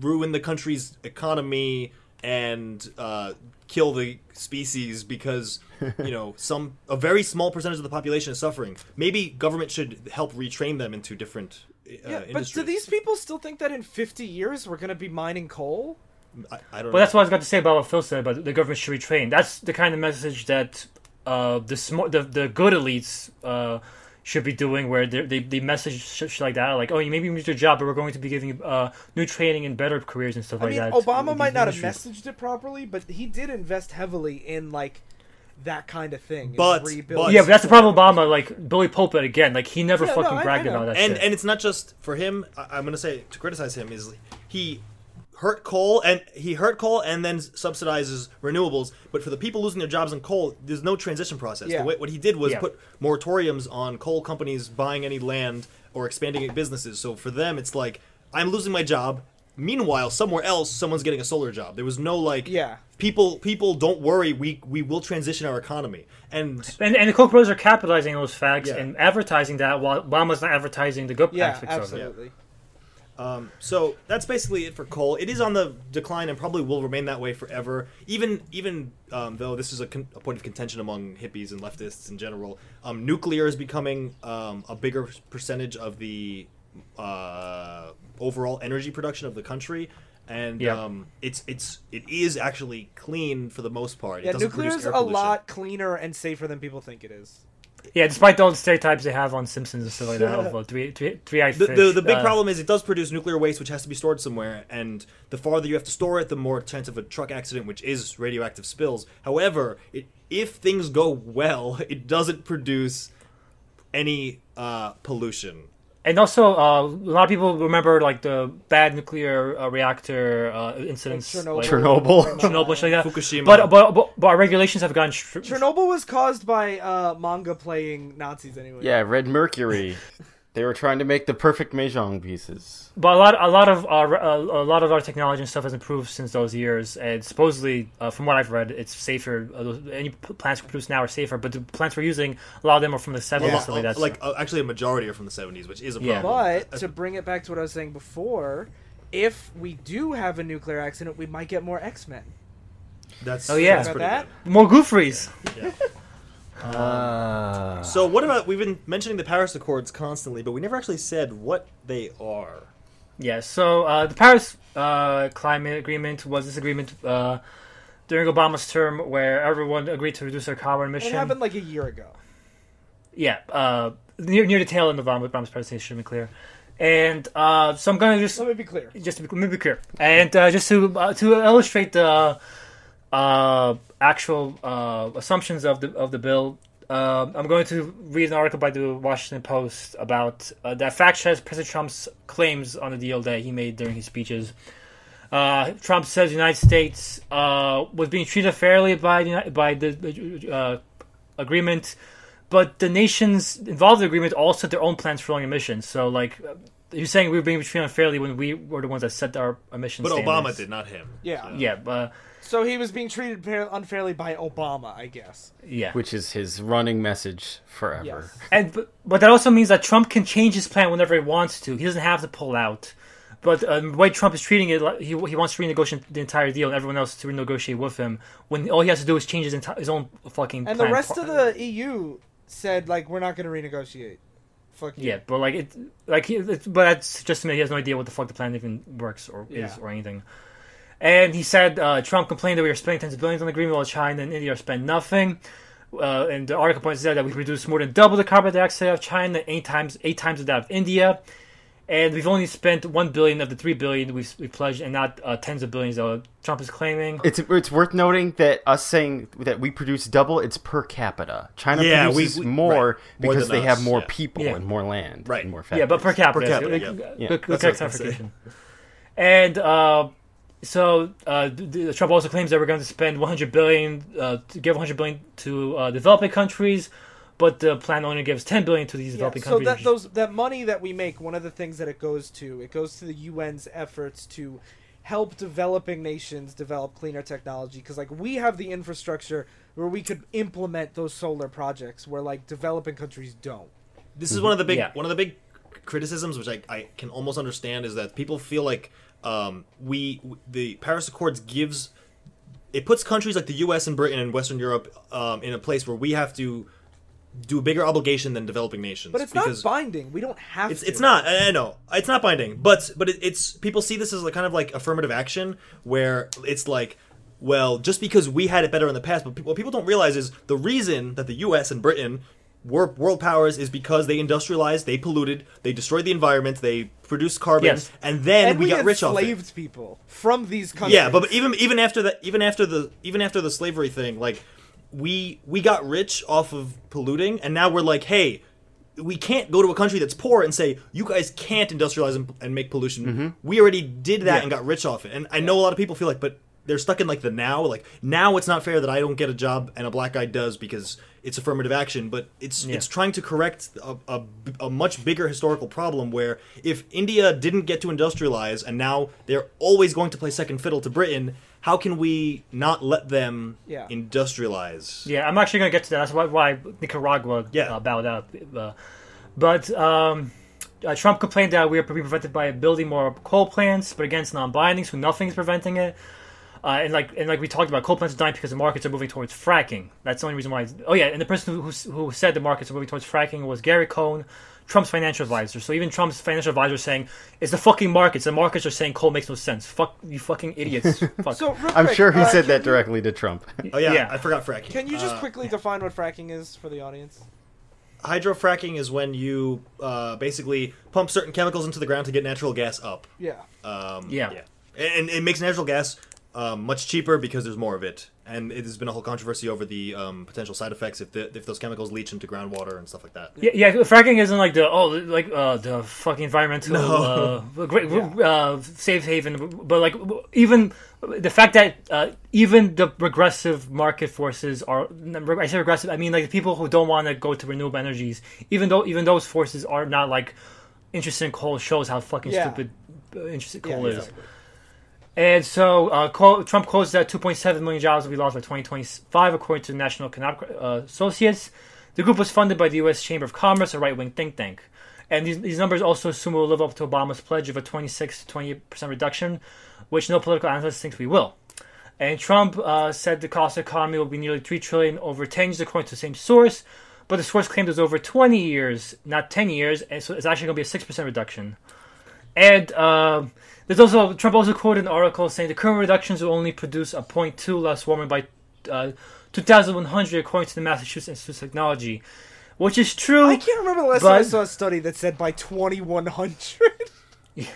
ruin the country's economy and uh, kill the species because you know some a very small percentage of the population is suffering. Maybe government should help retrain them into different uh, Yeah, but do these people still think that in 50 years we're going to be mining coal? I, I don't But know. that's what I was going to say about what Phil said about the government should retrain. That's the kind of message that uh, the smart, the, the good elites uh, should be doing, where they they, they message shit, shit like that, like, oh, you maybe you lose your job, but we're going to be giving you uh, new training and better careers and stuff I like mean, that. Obama might these not have messaged it properly, but he did invest heavily in like that kind of thing. But- but- Yeah, but that's the problem. with Obama, like bully pulpit again, like he never Yeah, fucking I- I bragged know. about that and shit. and it's not just for him. I, I'm gonna say to criticize him is he hurt coal and he hurt coal and then subsidizes renewables. But for the people losing their jobs in coal, there's no transition process. Yeah. The way, what he did was Yeah. put moratoriums on coal companies buying any land or expanding businesses. So for them, it's like I'm losing my job. Meanwhile, somewhere else, someone's getting a solar job. There was no like, Yeah. people, people, don't worry. We we will transition our economy. And and, and the Koch brothers are capitalizing on those facts Yeah. and advertising that while Obama's not advertising the good Yeah, aspects of it. Absolutely. So that's basically it for coal. It is on the decline and probably will remain that way forever. Even even um, though this is a, con- a point of contention among hippies and leftists in general, um, nuclear is becoming um, a bigger percentage of the uh, overall energy production of the country. And Yeah. um, it's it's it is actually clean for the most part. It Yeah, doesn't nuclear is a lot cleaner and safer than people think it is. Yeah, despite all the stereotypes they have on Simpsons and stuff like that, of uh, three three three The, fish. the, the big uh, problem is it does produce nuclear waste, which has to be stored somewhere, and the farther you have to store it, the more chance of a truck accident, which is radioactive spills. However, it, if things go well, it doesn't produce any uh, pollution. And also, uh, a lot of people remember like the bad nuclear uh, reactor uh, incidents, Chernobyl. like Chernobyl. Chernobyl, shit like that. Fukushima. But, but but but our regulations have gotten str- Chernobyl was caused by uh, manga playing Nazis anyway. Yeah, Red Mercury. they were trying to make the perfect mahjong pieces. But a lot, a lot of our, uh, a lot of our technology and stuff has improved since those years, and supposedly, uh, from what I've read, it's safer. Uh, any plants we produce now are safer, but the plants we're using, a lot of them are from the seventies. lot- stuff like that. like uh, actually a majority are from the 70s, which is a Yeah. problem. But to bring it back to what I was saying before, if we do have a nuclear accident, we might get more X Men. That's Oh, yeah. that's About pretty that? more Goofries. good. Yeah. Uh, So what about we've been mentioning the Paris Accords constantly, but we never actually said what they are. Yeah. So uh, the Paris uh, Climate Agreement was this agreement uh, during Obama's term where everyone agreed to reduce their carbon emissions. It happened like a year ago. Yeah, uh, near near the tail end of Obama- Obama's presidency, should be clear. And uh, so I'm gonna just Let me be clear. just to be, let me be clear, and uh, just to uh, to illustrate the uh, actual uh, assumptions of the of the bill, uh, I'm going to read an article by the Washington Post about uh, that fact checks President Trump's claims on the deal that he made during his speeches. Uh, Trump says the United States uh, was being treated fairly by the, by the uh, agreement, but the nations involved in the agreement all set their own plans for lowering emissions. So, like, uh, you're saying we were being treated unfairly when we were the ones that set our emissions. But standards. Obama did, not him. Yeah. So- Yeah, but So he was being treated unfairly by Obama, I guess. yeah, which is his running message forever. Yes. and but, but that also means that Trump can change his plan whenever he wants to. He doesn't have to pull out. But uh, the way Trump is treating it, like, he he wants to renegotiate the entire deal, and everyone else to renegotiate with him. When all he has to do is change his, enti- his own fucking. And plan. the rest of the EU said like we're not going to renegotiate. Fuck you. Yeah, but like it, like he, it's, but that's just to me. He has no idea what the fuck the plan even works or is or anything. And he said uh, Trump complained that we were spending tens of billions on the agreement while China and India are spending nothing. Uh, and the article points out that we produced more than double the carbon dioxide of China, eight times eight times that of India, and we've only spent one billion of the three billion we've, we pledged, and not uh, tens of billions that Trump is claiming. It's it's worth noting that us saying that we produce double, it's per capita. China Yeah, produces we- more right. More because than they have more yeah. people Yeah. and more land, Right. And more Yeah, but per factories. capita. Per capita, Like, yeah. Yeah, good- good that's what I clarification. And uh, so uh, the, the- Trump also claims that we're going to spend 100 billion uh, to give 100 billion to uh, developing countries, but the plan only gives 10 billion to these Yeah, developing so countries. So that those that money that we make, one of the things that it goes to, it goes to the UN's efforts to help developing nations develop cleaner technology. Because like we have the infrastructure where we could implement those solar projects, where like developing countries don't. This is one of the big Yeah. one of the big criticisms, which I, I can almost understand, is that people feel like um, we the Paris Accords gives it puts countries like the U.S. and Britain and Western Europe um, in a place where we have to do a bigger obligation than developing nations. But it's because not binding. We don't have It's to. it's not. I know it's not binding, but but it, it's people see this as like kind of like affirmative action, where it's like, well, just because we had it better in the past, but people, what people don't realize is the reason that the U.S. and Britain world powers is because they industrialized, they polluted, they destroyed the environment, they produced carbon, Yes. and then And we, we, got rich off it. enslaved people from these countries. Yeah, but even even after that, even after the even after the slavery thing, like we we got rich off of polluting, and now we're like, hey, we can't go to a country that's poor and say you guys can't industrialize and, and make pollution. Mm-hmm. We already did that Yeah. and got rich off it, and I know a lot of people feel like, but they're stuck in like the now. Like now, it's not fair that I don't get a job and a black guy does because it's affirmative action. But it's Yeah. it's trying to correct a, a, a much bigger historical problem where if India didn't get to industrialize and now they're always going to play second fiddle to Britain, how can we not let them Yeah. industrialize? Yeah, I'm actually going to get to that. That's why, why Nicaragua Yeah. uh, bowed out. Uh, but um, uh, Trump complained that we are being prevented by building more coal plants, but again, it's non-binding, so nothing is preventing it. Uh, and like and like we talked about, coal plants are dying because the markets are moving towards fracking. That's the only reason why. Oh yeah, and the person who who said the markets are moving towards fracking was Gary Cohn, Trump's financial advisor. So even Trump's financial advisor is saying it's the fucking markets. The markets are saying coal makes no sense. Fuck you, fucking idiots. Fuck. So real I'm quick, sure he uh, said can that you- directly to Trump. Oh yeah, Yeah. I forgot fracking. Can you just Uh, quickly define what fracking is for the audience? hydrofracking is when you uh, basically pump certain chemicals into the ground to get natural gas up. Yeah. Um, Yeah. And it makes natural gas um, much cheaper because there's more of it. and it has been a whole controversy over the um, potential side effects if the, if those chemicals leach into groundwater and stuff like that. Yeah, yeah, fracking isn't like the oh, like uh, the fucking environmental No. uh, great uh, safe haven, but like even the fact that uh, even the regressive market forces are I say regressive, I mean like the people who don't want to go to renewable energies, even though even those forces are not like interested in coal, shows how fucking Yeah. stupid uh, interested Yeah, coal is. And so uh, Trump closed that 2.7 million jobs will be lost by 2025, according to National Economic uh, Associates. The group was funded by the U.S. Chamber of Commerce, a right-wing think tank. And these, these numbers also assume we'll live up to Obama's pledge of a 26 to 28 percent reduction, which no political analyst thinks we will. And Trump uh, said the cost of the economy will be nearly three trillion over 10 years, according to the same source. But the source claimed it was over 20 years, not 10 years, and so it's actually going to be a six percent reduction. And uh, there's also Trump also quoted an article saying the current reductions will only produce a 0.2 less warming by uh, 2100, according to the Massachusetts Institute of Technology, which is true. I can't remember the last time I saw a study that said by 2100.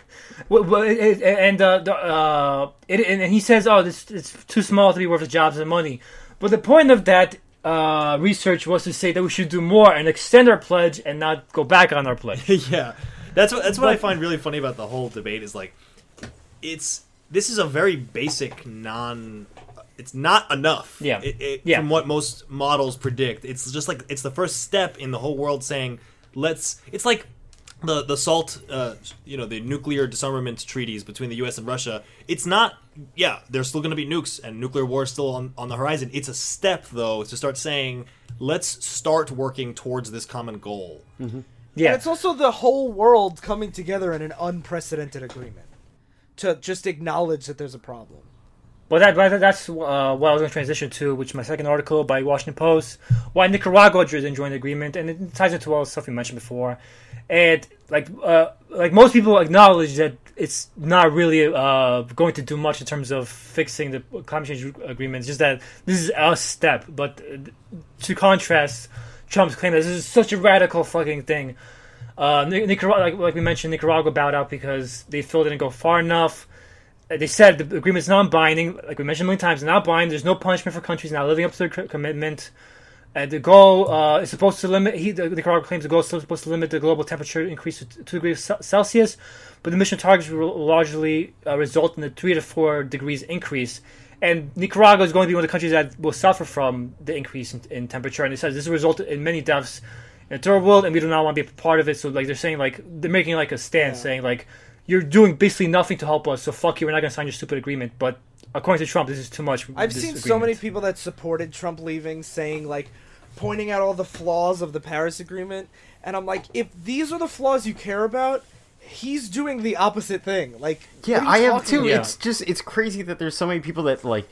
Well, well, it, it, and uh, the, uh, it, and and he says, "Oh, this it's too small to be worth the jobs and money." But the point of that uh, research was to say that we should do more and extend our pledge and not go back on our pledge. yeah, that's what that's what I find really funny about the whole debate is like, it's this is a very basic non. It's not enough. Yeah. It, it, Yeah. From what most models predict, it's just like it's the first step in the whole world saying, let's. It's like the the SALT, uh, you know, the nuclear disarmament treaties between the U.S. and Russia. It's not. Yeah, there's still going to be nukes and nuclear war is still on on the horizon. It's a step though to start saying, let's start working towards this common goal. Yeah, And it's also the whole world coming together in an unprecedented agreement to just acknowledge that there's a problem. Well, that, that that's uh, what I was going to transition to, which is my second article by Washington Post, why Nicaragua didn't join the agreement, and it ties into all the stuff we mentioned before. And like uh, like most people acknowledge that it's not really uh, going to do much in terms of fixing the climate change agreement. It's just that this is a step. But uh, to contrast, Trump's claim that this is such a radical fucking thing. Uh, Nicaragua, like, like we mentioned, Nicaragua bowed out because they feel didn't go far enough. Uh, They said the agreement's non-binding, like we mentioned many times, not binding. There's no punishment for countries not living up to their commitment. And the goal uh, is supposed to limit. He, the Nicaragua claims the goal is supposed to limit the global temperature increase to two degrees Celsius, but the mission targets will largely uh, result in a three to four degrees increase. And Nicaragua is going to be one of the countries that will suffer from the increase in, in temperature. And it says this will result in many deaths in the third world, and we do not want to be a part of it. So, like, they're saying, like, they're making like a stand, Yeah. saying, like, you're doing basically nothing to help us. So fuck you. We're not going to sign your stupid agreement. But according to Trump, this is too much. I've this seen so many people that supported Trump leaving saying like pointing out all the flaws of the Paris agreement and I'm like if these are the flaws you care about he's doing the opposite thing like Yeah, what are you I have talking too. Yeah. It's just it's crazy that there's so many people that like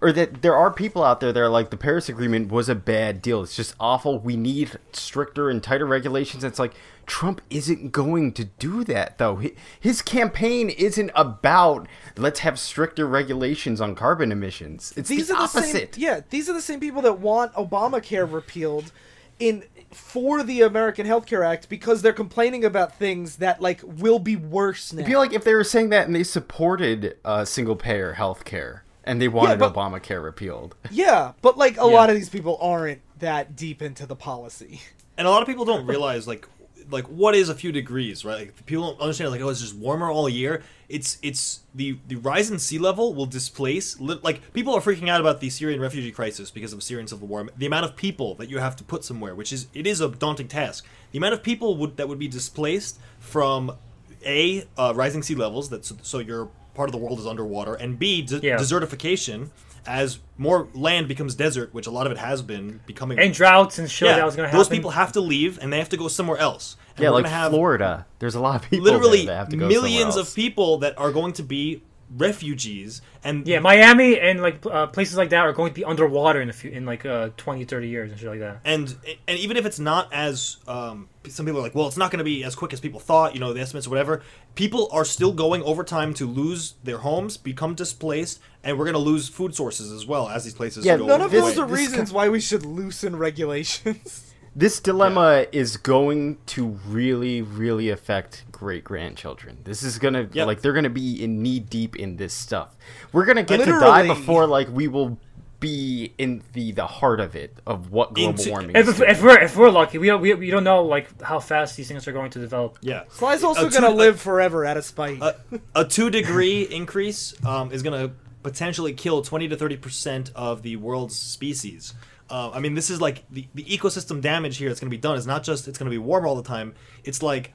or that there are people out there that are like the Paris agreement was a bad deal. It's just awful. We need stricter and tighter regulations. It's like Trump isn't going to do that though. His campaign isn't about let's have stricter regulations on carbon emissions. It's these the are the opposite. same yeah these are the same people that want Obamacare repealed in for the American Health Care Act because they're complaining about things that like will be worse now I feel like if they were saying that and they supported uh, single payer health care and they wanted but- Obamacare repealed. yeah but like a lot of these people aren't that deep into the policy. And a lot of people don't realize like like what is a few degrees right? Like people don't understand like oh it's just warmer all year. It's it's the the rise in sea level will displace li- like people are freaking out about the syrian refugee crisis because of the syrian civil war. The amount of people that you have to put somewhere which is it is a daunting task. The amount of people would that would be displaced from a uh, rising sea levels that so, so your part of the world is underwater and b de- Yeah. desertification as more land becomes desert which a lot of it has been becoming and droughts and shit that was going to happen. those people have to leave and they have to go somewhere else. And Yeah, we're like gonna have Florida. There's a lot of people there literally that have to go millions somewhere of people that are going to be refugees and Yeah, Miami and like uh, places like that are going to be underwater in a few in like uh, 20, 30 years and shit like that. and and even if it's not as um, some people are like, well, it's not going to be as quick as people thought. You know, the estimates or whatever. People are still going over time to lose their homes, become displaced, and we're going to lose food sources as well as these places Yeah, go None of This- those are reasons why we should loosen regulations. This dilemma is going to really, really affect great grandchildren. This is gonna Yep. like they're gonna be in knee deep in this stuff. We're gonna get to die before like we will be in the the heart of it of what global Into- warming If, is. if, if we're if we're lucky, we don't, we, we don't know like how fast these things are going to develop. Yeah. Sly's also A gonna live forever out of spite. a, a two degree increase um, is going to potentially kill 20 to 30 percent of the world's species. Uh, I mean, this is like the, the ecosystem damage here that's going to be done is not just it's going to be warm all the time. It's like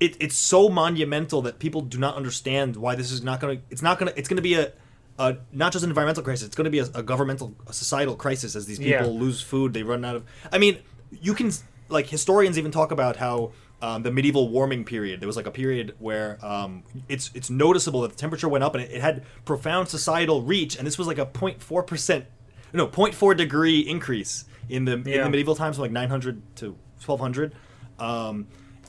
it, it's so monumental that people do not understand why this is not going to. It's not going to. It's going to be a, a not just an environmental crisis. It's going to be a, a governmental, a societal crisis as these people Yeah. lose food. They run out of. I mean, you can like historians even talk about how um, the medieval warming period. There was like a period where um, it's it's noticeable that the temperature went up and it, it had profound societal reach. And this was like a 0.4 percent, no, 0.4 degree increase in the in the medieval times from like 900 to 1200. Um,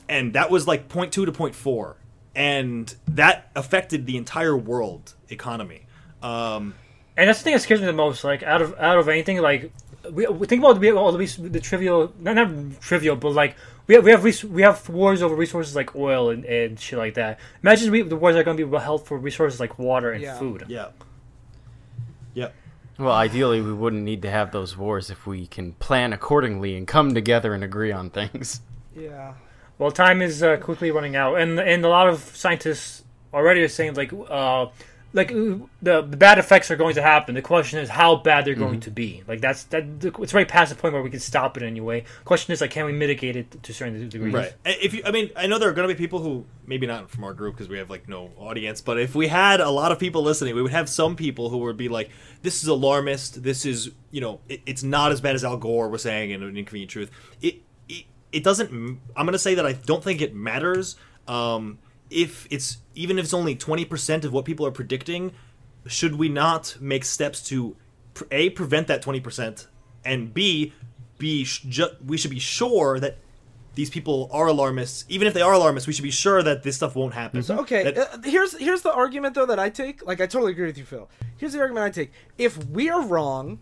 and that was like 0.2 to 0.4 and that affected the entire world economy um, And that's the thing that scares me the most. Like out of out of anything, like we, we think about the, all the, the trivial, not, not trivial, but like we have we have res- we have wars over resources like oil and, and shit like that. Imagine we, the wars are going to be held for resources like water and Yeah. food. yeah yeah well, ideally, we wouldn't need to have those wars if we can plan accordingly and come together and agree on things. yeah. Well, time is uh, quickly running out, and and a lot of scientists already are saying like uh like the the bad effects are going to happen. The question is how bad they're going to be. Like that's that it's right past the point where we can stop it anyway. Question is like can we mitigate it to certain degrees? right if you i mean i know there are going to be people who maybe not from our group because we have like no audience but if we had a lot of people listening we would have some people who would be like this is alarmist this is you know it, it's not as bad as al gore was saying in an inconvenient truth it it, it doesn't I'm going to say that i don't think it matters um if it's even if it's only 20% of what people are predicting should we not make steps to a prevent that 20% and b be sh- ju- we should be sure that these people are alarmists even if they are alarmists we should be sure that this stuff won't happen Okay, That- uh, here's here's the argument though that I take. Like I totally agree with you, Phil. Here's the argument I take. If we are wrong,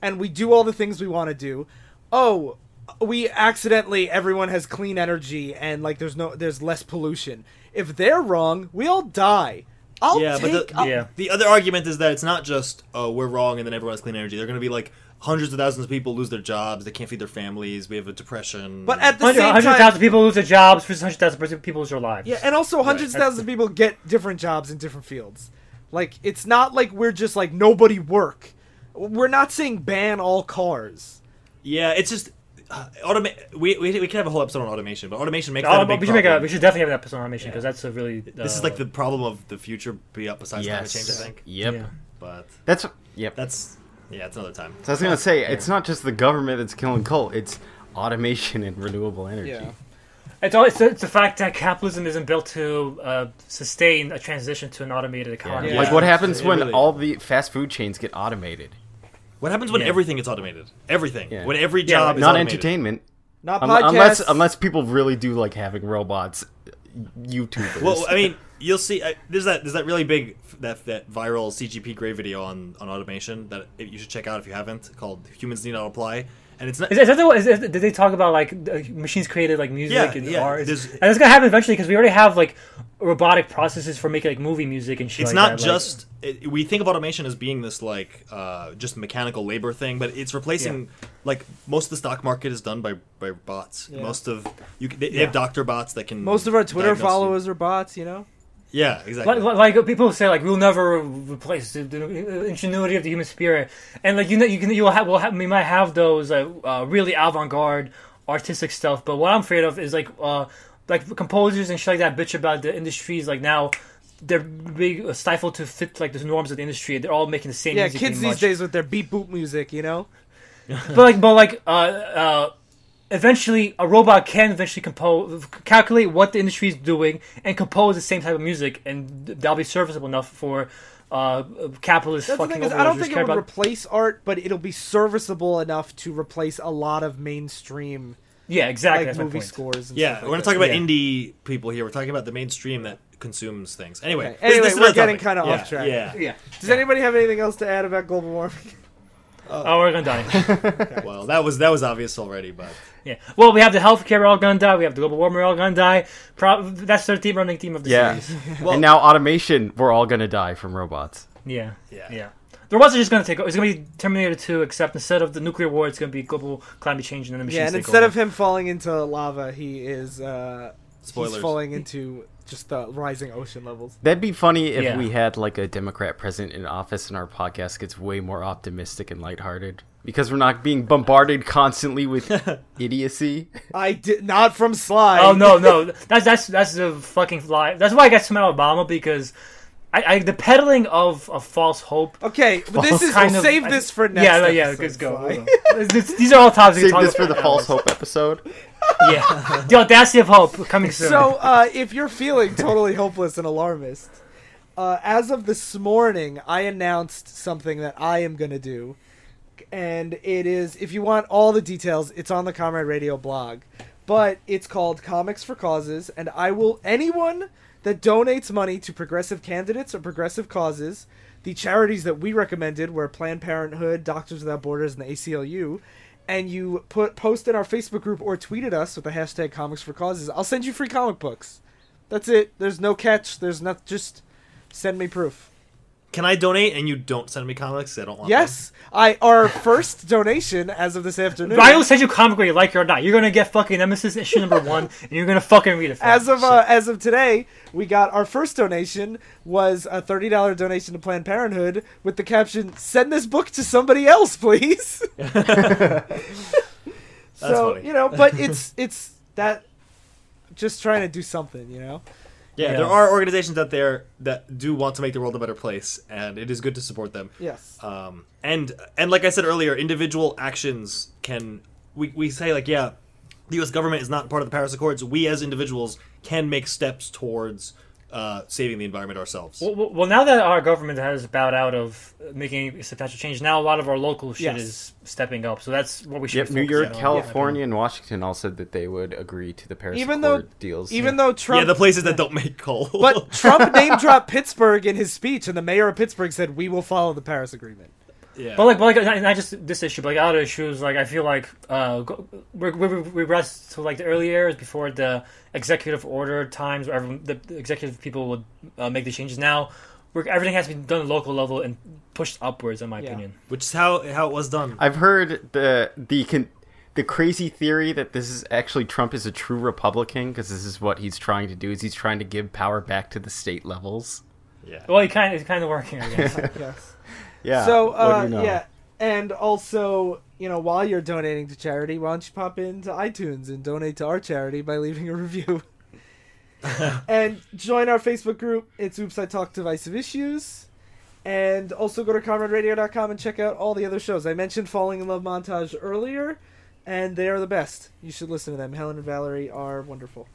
and we do all the things we want to do, oh, we accidentally everyone has clean energy and like there's no there's less pollution. If they're wrong, we all die. I'll yeah but the, I'll- Yeah. the other argument is that it's not just oh we're wrong and then everyone has clean energy they're going to be like hundreds of thousands of people lose their jobs they can't feed their families we have a depression But at the Hundred same hundred time, of people lose their jobs. Hundreds of thousands of people lose their lives. Yeah, and also hundreds of thousands of people get different jobs in different fields. Like it's not like we're just like nobody work. We're not saying ban all cars. yeah it's just uh, automa- we, we, we can have a whole episode on automation but automation makes Oh, that a big we should make a. We should definitely have an episode on automation Yeah. because that's a really. this is uh, like the problem of the future be up besides climate yes. change i think Yep. Yeah. but That's yep. that's yeah it's another time So I was gonna say it's not just the government that's killing coal; it's automation and renewable energy. It's, all, it's, it's the fact that capitalism isn't built to uh, sustain a transition to an automated economy. Yeah. Like what happens it when really- all the fast food chains get automated? What happens when Yeah. everything gets automated? Everything. Yeah. When every job like is Not automated. entertainment, Not Um, unless unless people really do like having robots. YouTubers. Well, I mean, you'll see. Uh, there's that. There's that really big that that viral CGP Grey video on on automation that you should check out if you haven't. Called "Humans Need Not Apply," and it's not. Is, is that the, is, is, did they talk about like uh, machines created like music Yeah, and yeah, art? there's- and it's gonna happen eventually because we already have like robotic processes for making like movie music and shit. It's like not that, like- just. it, we think of automation as being this like uh, just mechanical labor thing, but it's replacing like most of the stock market is done by by bots. Yeah. Most of you they, they Yeah. have doctor bots that can. Most of our Twitter diagnose you. followers are bots, you know. Yeah, exactly. like, like like, people say like we'll never replace the, the ingenuity of the human spirit, and like you know you can you'll have, we'll have we might have those uh, uh, really avant garde artistic stuff, but what I'm afraid of is like uh like composers and shit like that bitch about the industries like now. They're being stifled to fit like the norms of the industry. They're all making the same Yeah, music. kids these much. days with their beat boop music, you know. but like, but like, uh, uh, eventually, a robot can eventually compose, calculate what the industry is doing, and compose the same type of music, and that'll be serviceable enough for uh, capitalist That's the fucking thing is, I don't think it care would about- replace art, but it'll be serviceable enough to replace a lot of mainstream Yeah, exactly. like movie scores. And yeah, stuff we're like not talking about Yeah. indie people here. We're talking about the mainstream that consumes things. Anyway, Okay. Anyway, is we're getting kinda Yeah, off track. Yeah. Yeah. Does anybody have anything else to add about global warming? Oh, we're gonna die. Well, that was that was obvious already, but yeah. Well, we have the healthcare. We're all gonna die. We have the global warming. We're all gonna die. Pro- that's the theme running theme of the Yeah. series. Well- and now automation, we're all gonna die from robots. Yeah. Yeah. Yeah. the robots are just going to take. over. It's going to be Terminator 2, except instead of the nuclear war, it's going to be global climate change and then the machines Yeah, and take instead over. of him falling into lava, he is uh, Spoilers. he's falling into just the rising ocean levels. That'd be funny if Yeah. we had like a Democrat president in office and our podcast gets way more optimistic and lighthearted because we're not being bombarded constantly with idiocy. I did not from Sly. Oh no, no, that's that's that's a fucking lie. That's why I got mad at Obama because I, I the peddling of a false hope. Okay, but this is kind of- save I- this for next. Yeah, no, yeah, episode, let's go. Sly. hold on. This- These are all topics. Save this talk for the false hope episode. Yeah, the audacity of hope coming soon. So, uh, if you're feeling totally hopeless and alarmist, uh, as of this morning, I announced something that I am going to do. And it is, if you want all the details, it's on the Comrade Radio blog. But it's called Comics for Causes, and I will, anyone that donates money to progressive candidates or progressive causes, the charities that we recommended were Planned Parenthood, Doctors Without Borders, and the ACLU, and you put post in our Facebook group or tweet at us with the hashtag Comics for Causes, I'll send you free comic books. That's it. There's no catch. There's not. Just send me proof. Can I donate and you don't send me comics? I don't want. Yes, I our first donation as of this afternoon. Ryan will send you comic whether you like it or not. You're gonna get fucking Nemesis issue number one, and you're gonna fucking read it. fam. as of uh, as of today, we got our first donation was a thirty dollar donation to Planned Parenthood with the caption "Send this book to somebody else, please." so funny. you know, but it's it's that just trying to do something, you know. Yeah, Yeah. there are organizations out there that do want to make the world a better place, and it is good to support them. Yes. Um, and and like I said earlier, individual actions can we, we say like yeah, the U.S. government is not part of the Paris Accords. We as individuals can make steps towards uh, saving the environment ourselves. Well, well, well, now that our government has bowed out of making substantial change, now a lot of our local shit Yes. is stepping up. So that's what we should. Yep, New York, on. California, and Washington all said that they would agree to the Paris Even though deals. even though Trump yeah, the places that don't make coal. But Trump name dropped Pittsburgh in his speech, and the mayor of Pittsburgh said, "We will follow the Paris Agreement." Yeah. But like, but like, not, not just this issue, but like other issues. Like, I feel like uh, we're, we're, we rest to like the early years before the executive order times where everyone, the, the executive people would uh, make the changes. Now, we're, everything has to be done at local level and pushed upwards, in my Yeah. opinion. which is how how it was done. I've heard the the con- the crazy theory that this is actually Trump is a true Republican because this is what he's trying to do is he's trying to give power back to the state levels. Yeah. Well, he kind of, it's kind of working, I guess. Yes. Yeah. so what do uh, you know? yeah, and also you know while you're donating to charity, why don't you pop into iTunes and donate to our charity by leaving a review, and join our Facebook group. It's Oops I Talk Divisive Issues. And also go to comraderadio.com and check out all the other shows. I mentioned Falling in Love Montage earlier, and they are the best. You should listen to them. Helen and Valerie are wonderful.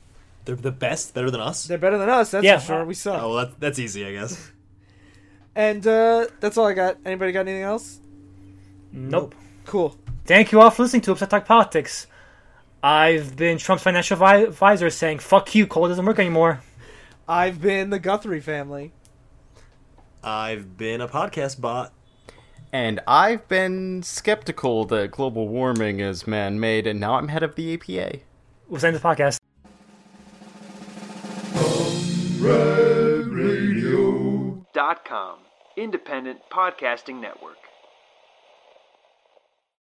They're the best, better than us. They're better than us, that's Yeah. for sure. We suck. Oh, well, that, that's easy, I guess. And uh, that's all I got. Anybody got anything else? nope. Cool. Thank you all for listening to Upside Talk Politics. I've been Trump's financial vi- advisor saying, fuck you, coal doesn't work anymore. I've been the Guthrie family. I've been a podcast bot. And I've been skeptical that global warming is man-made, and now I'm head of the EPA. We'll end the podcast. dot com, independent podcasting network.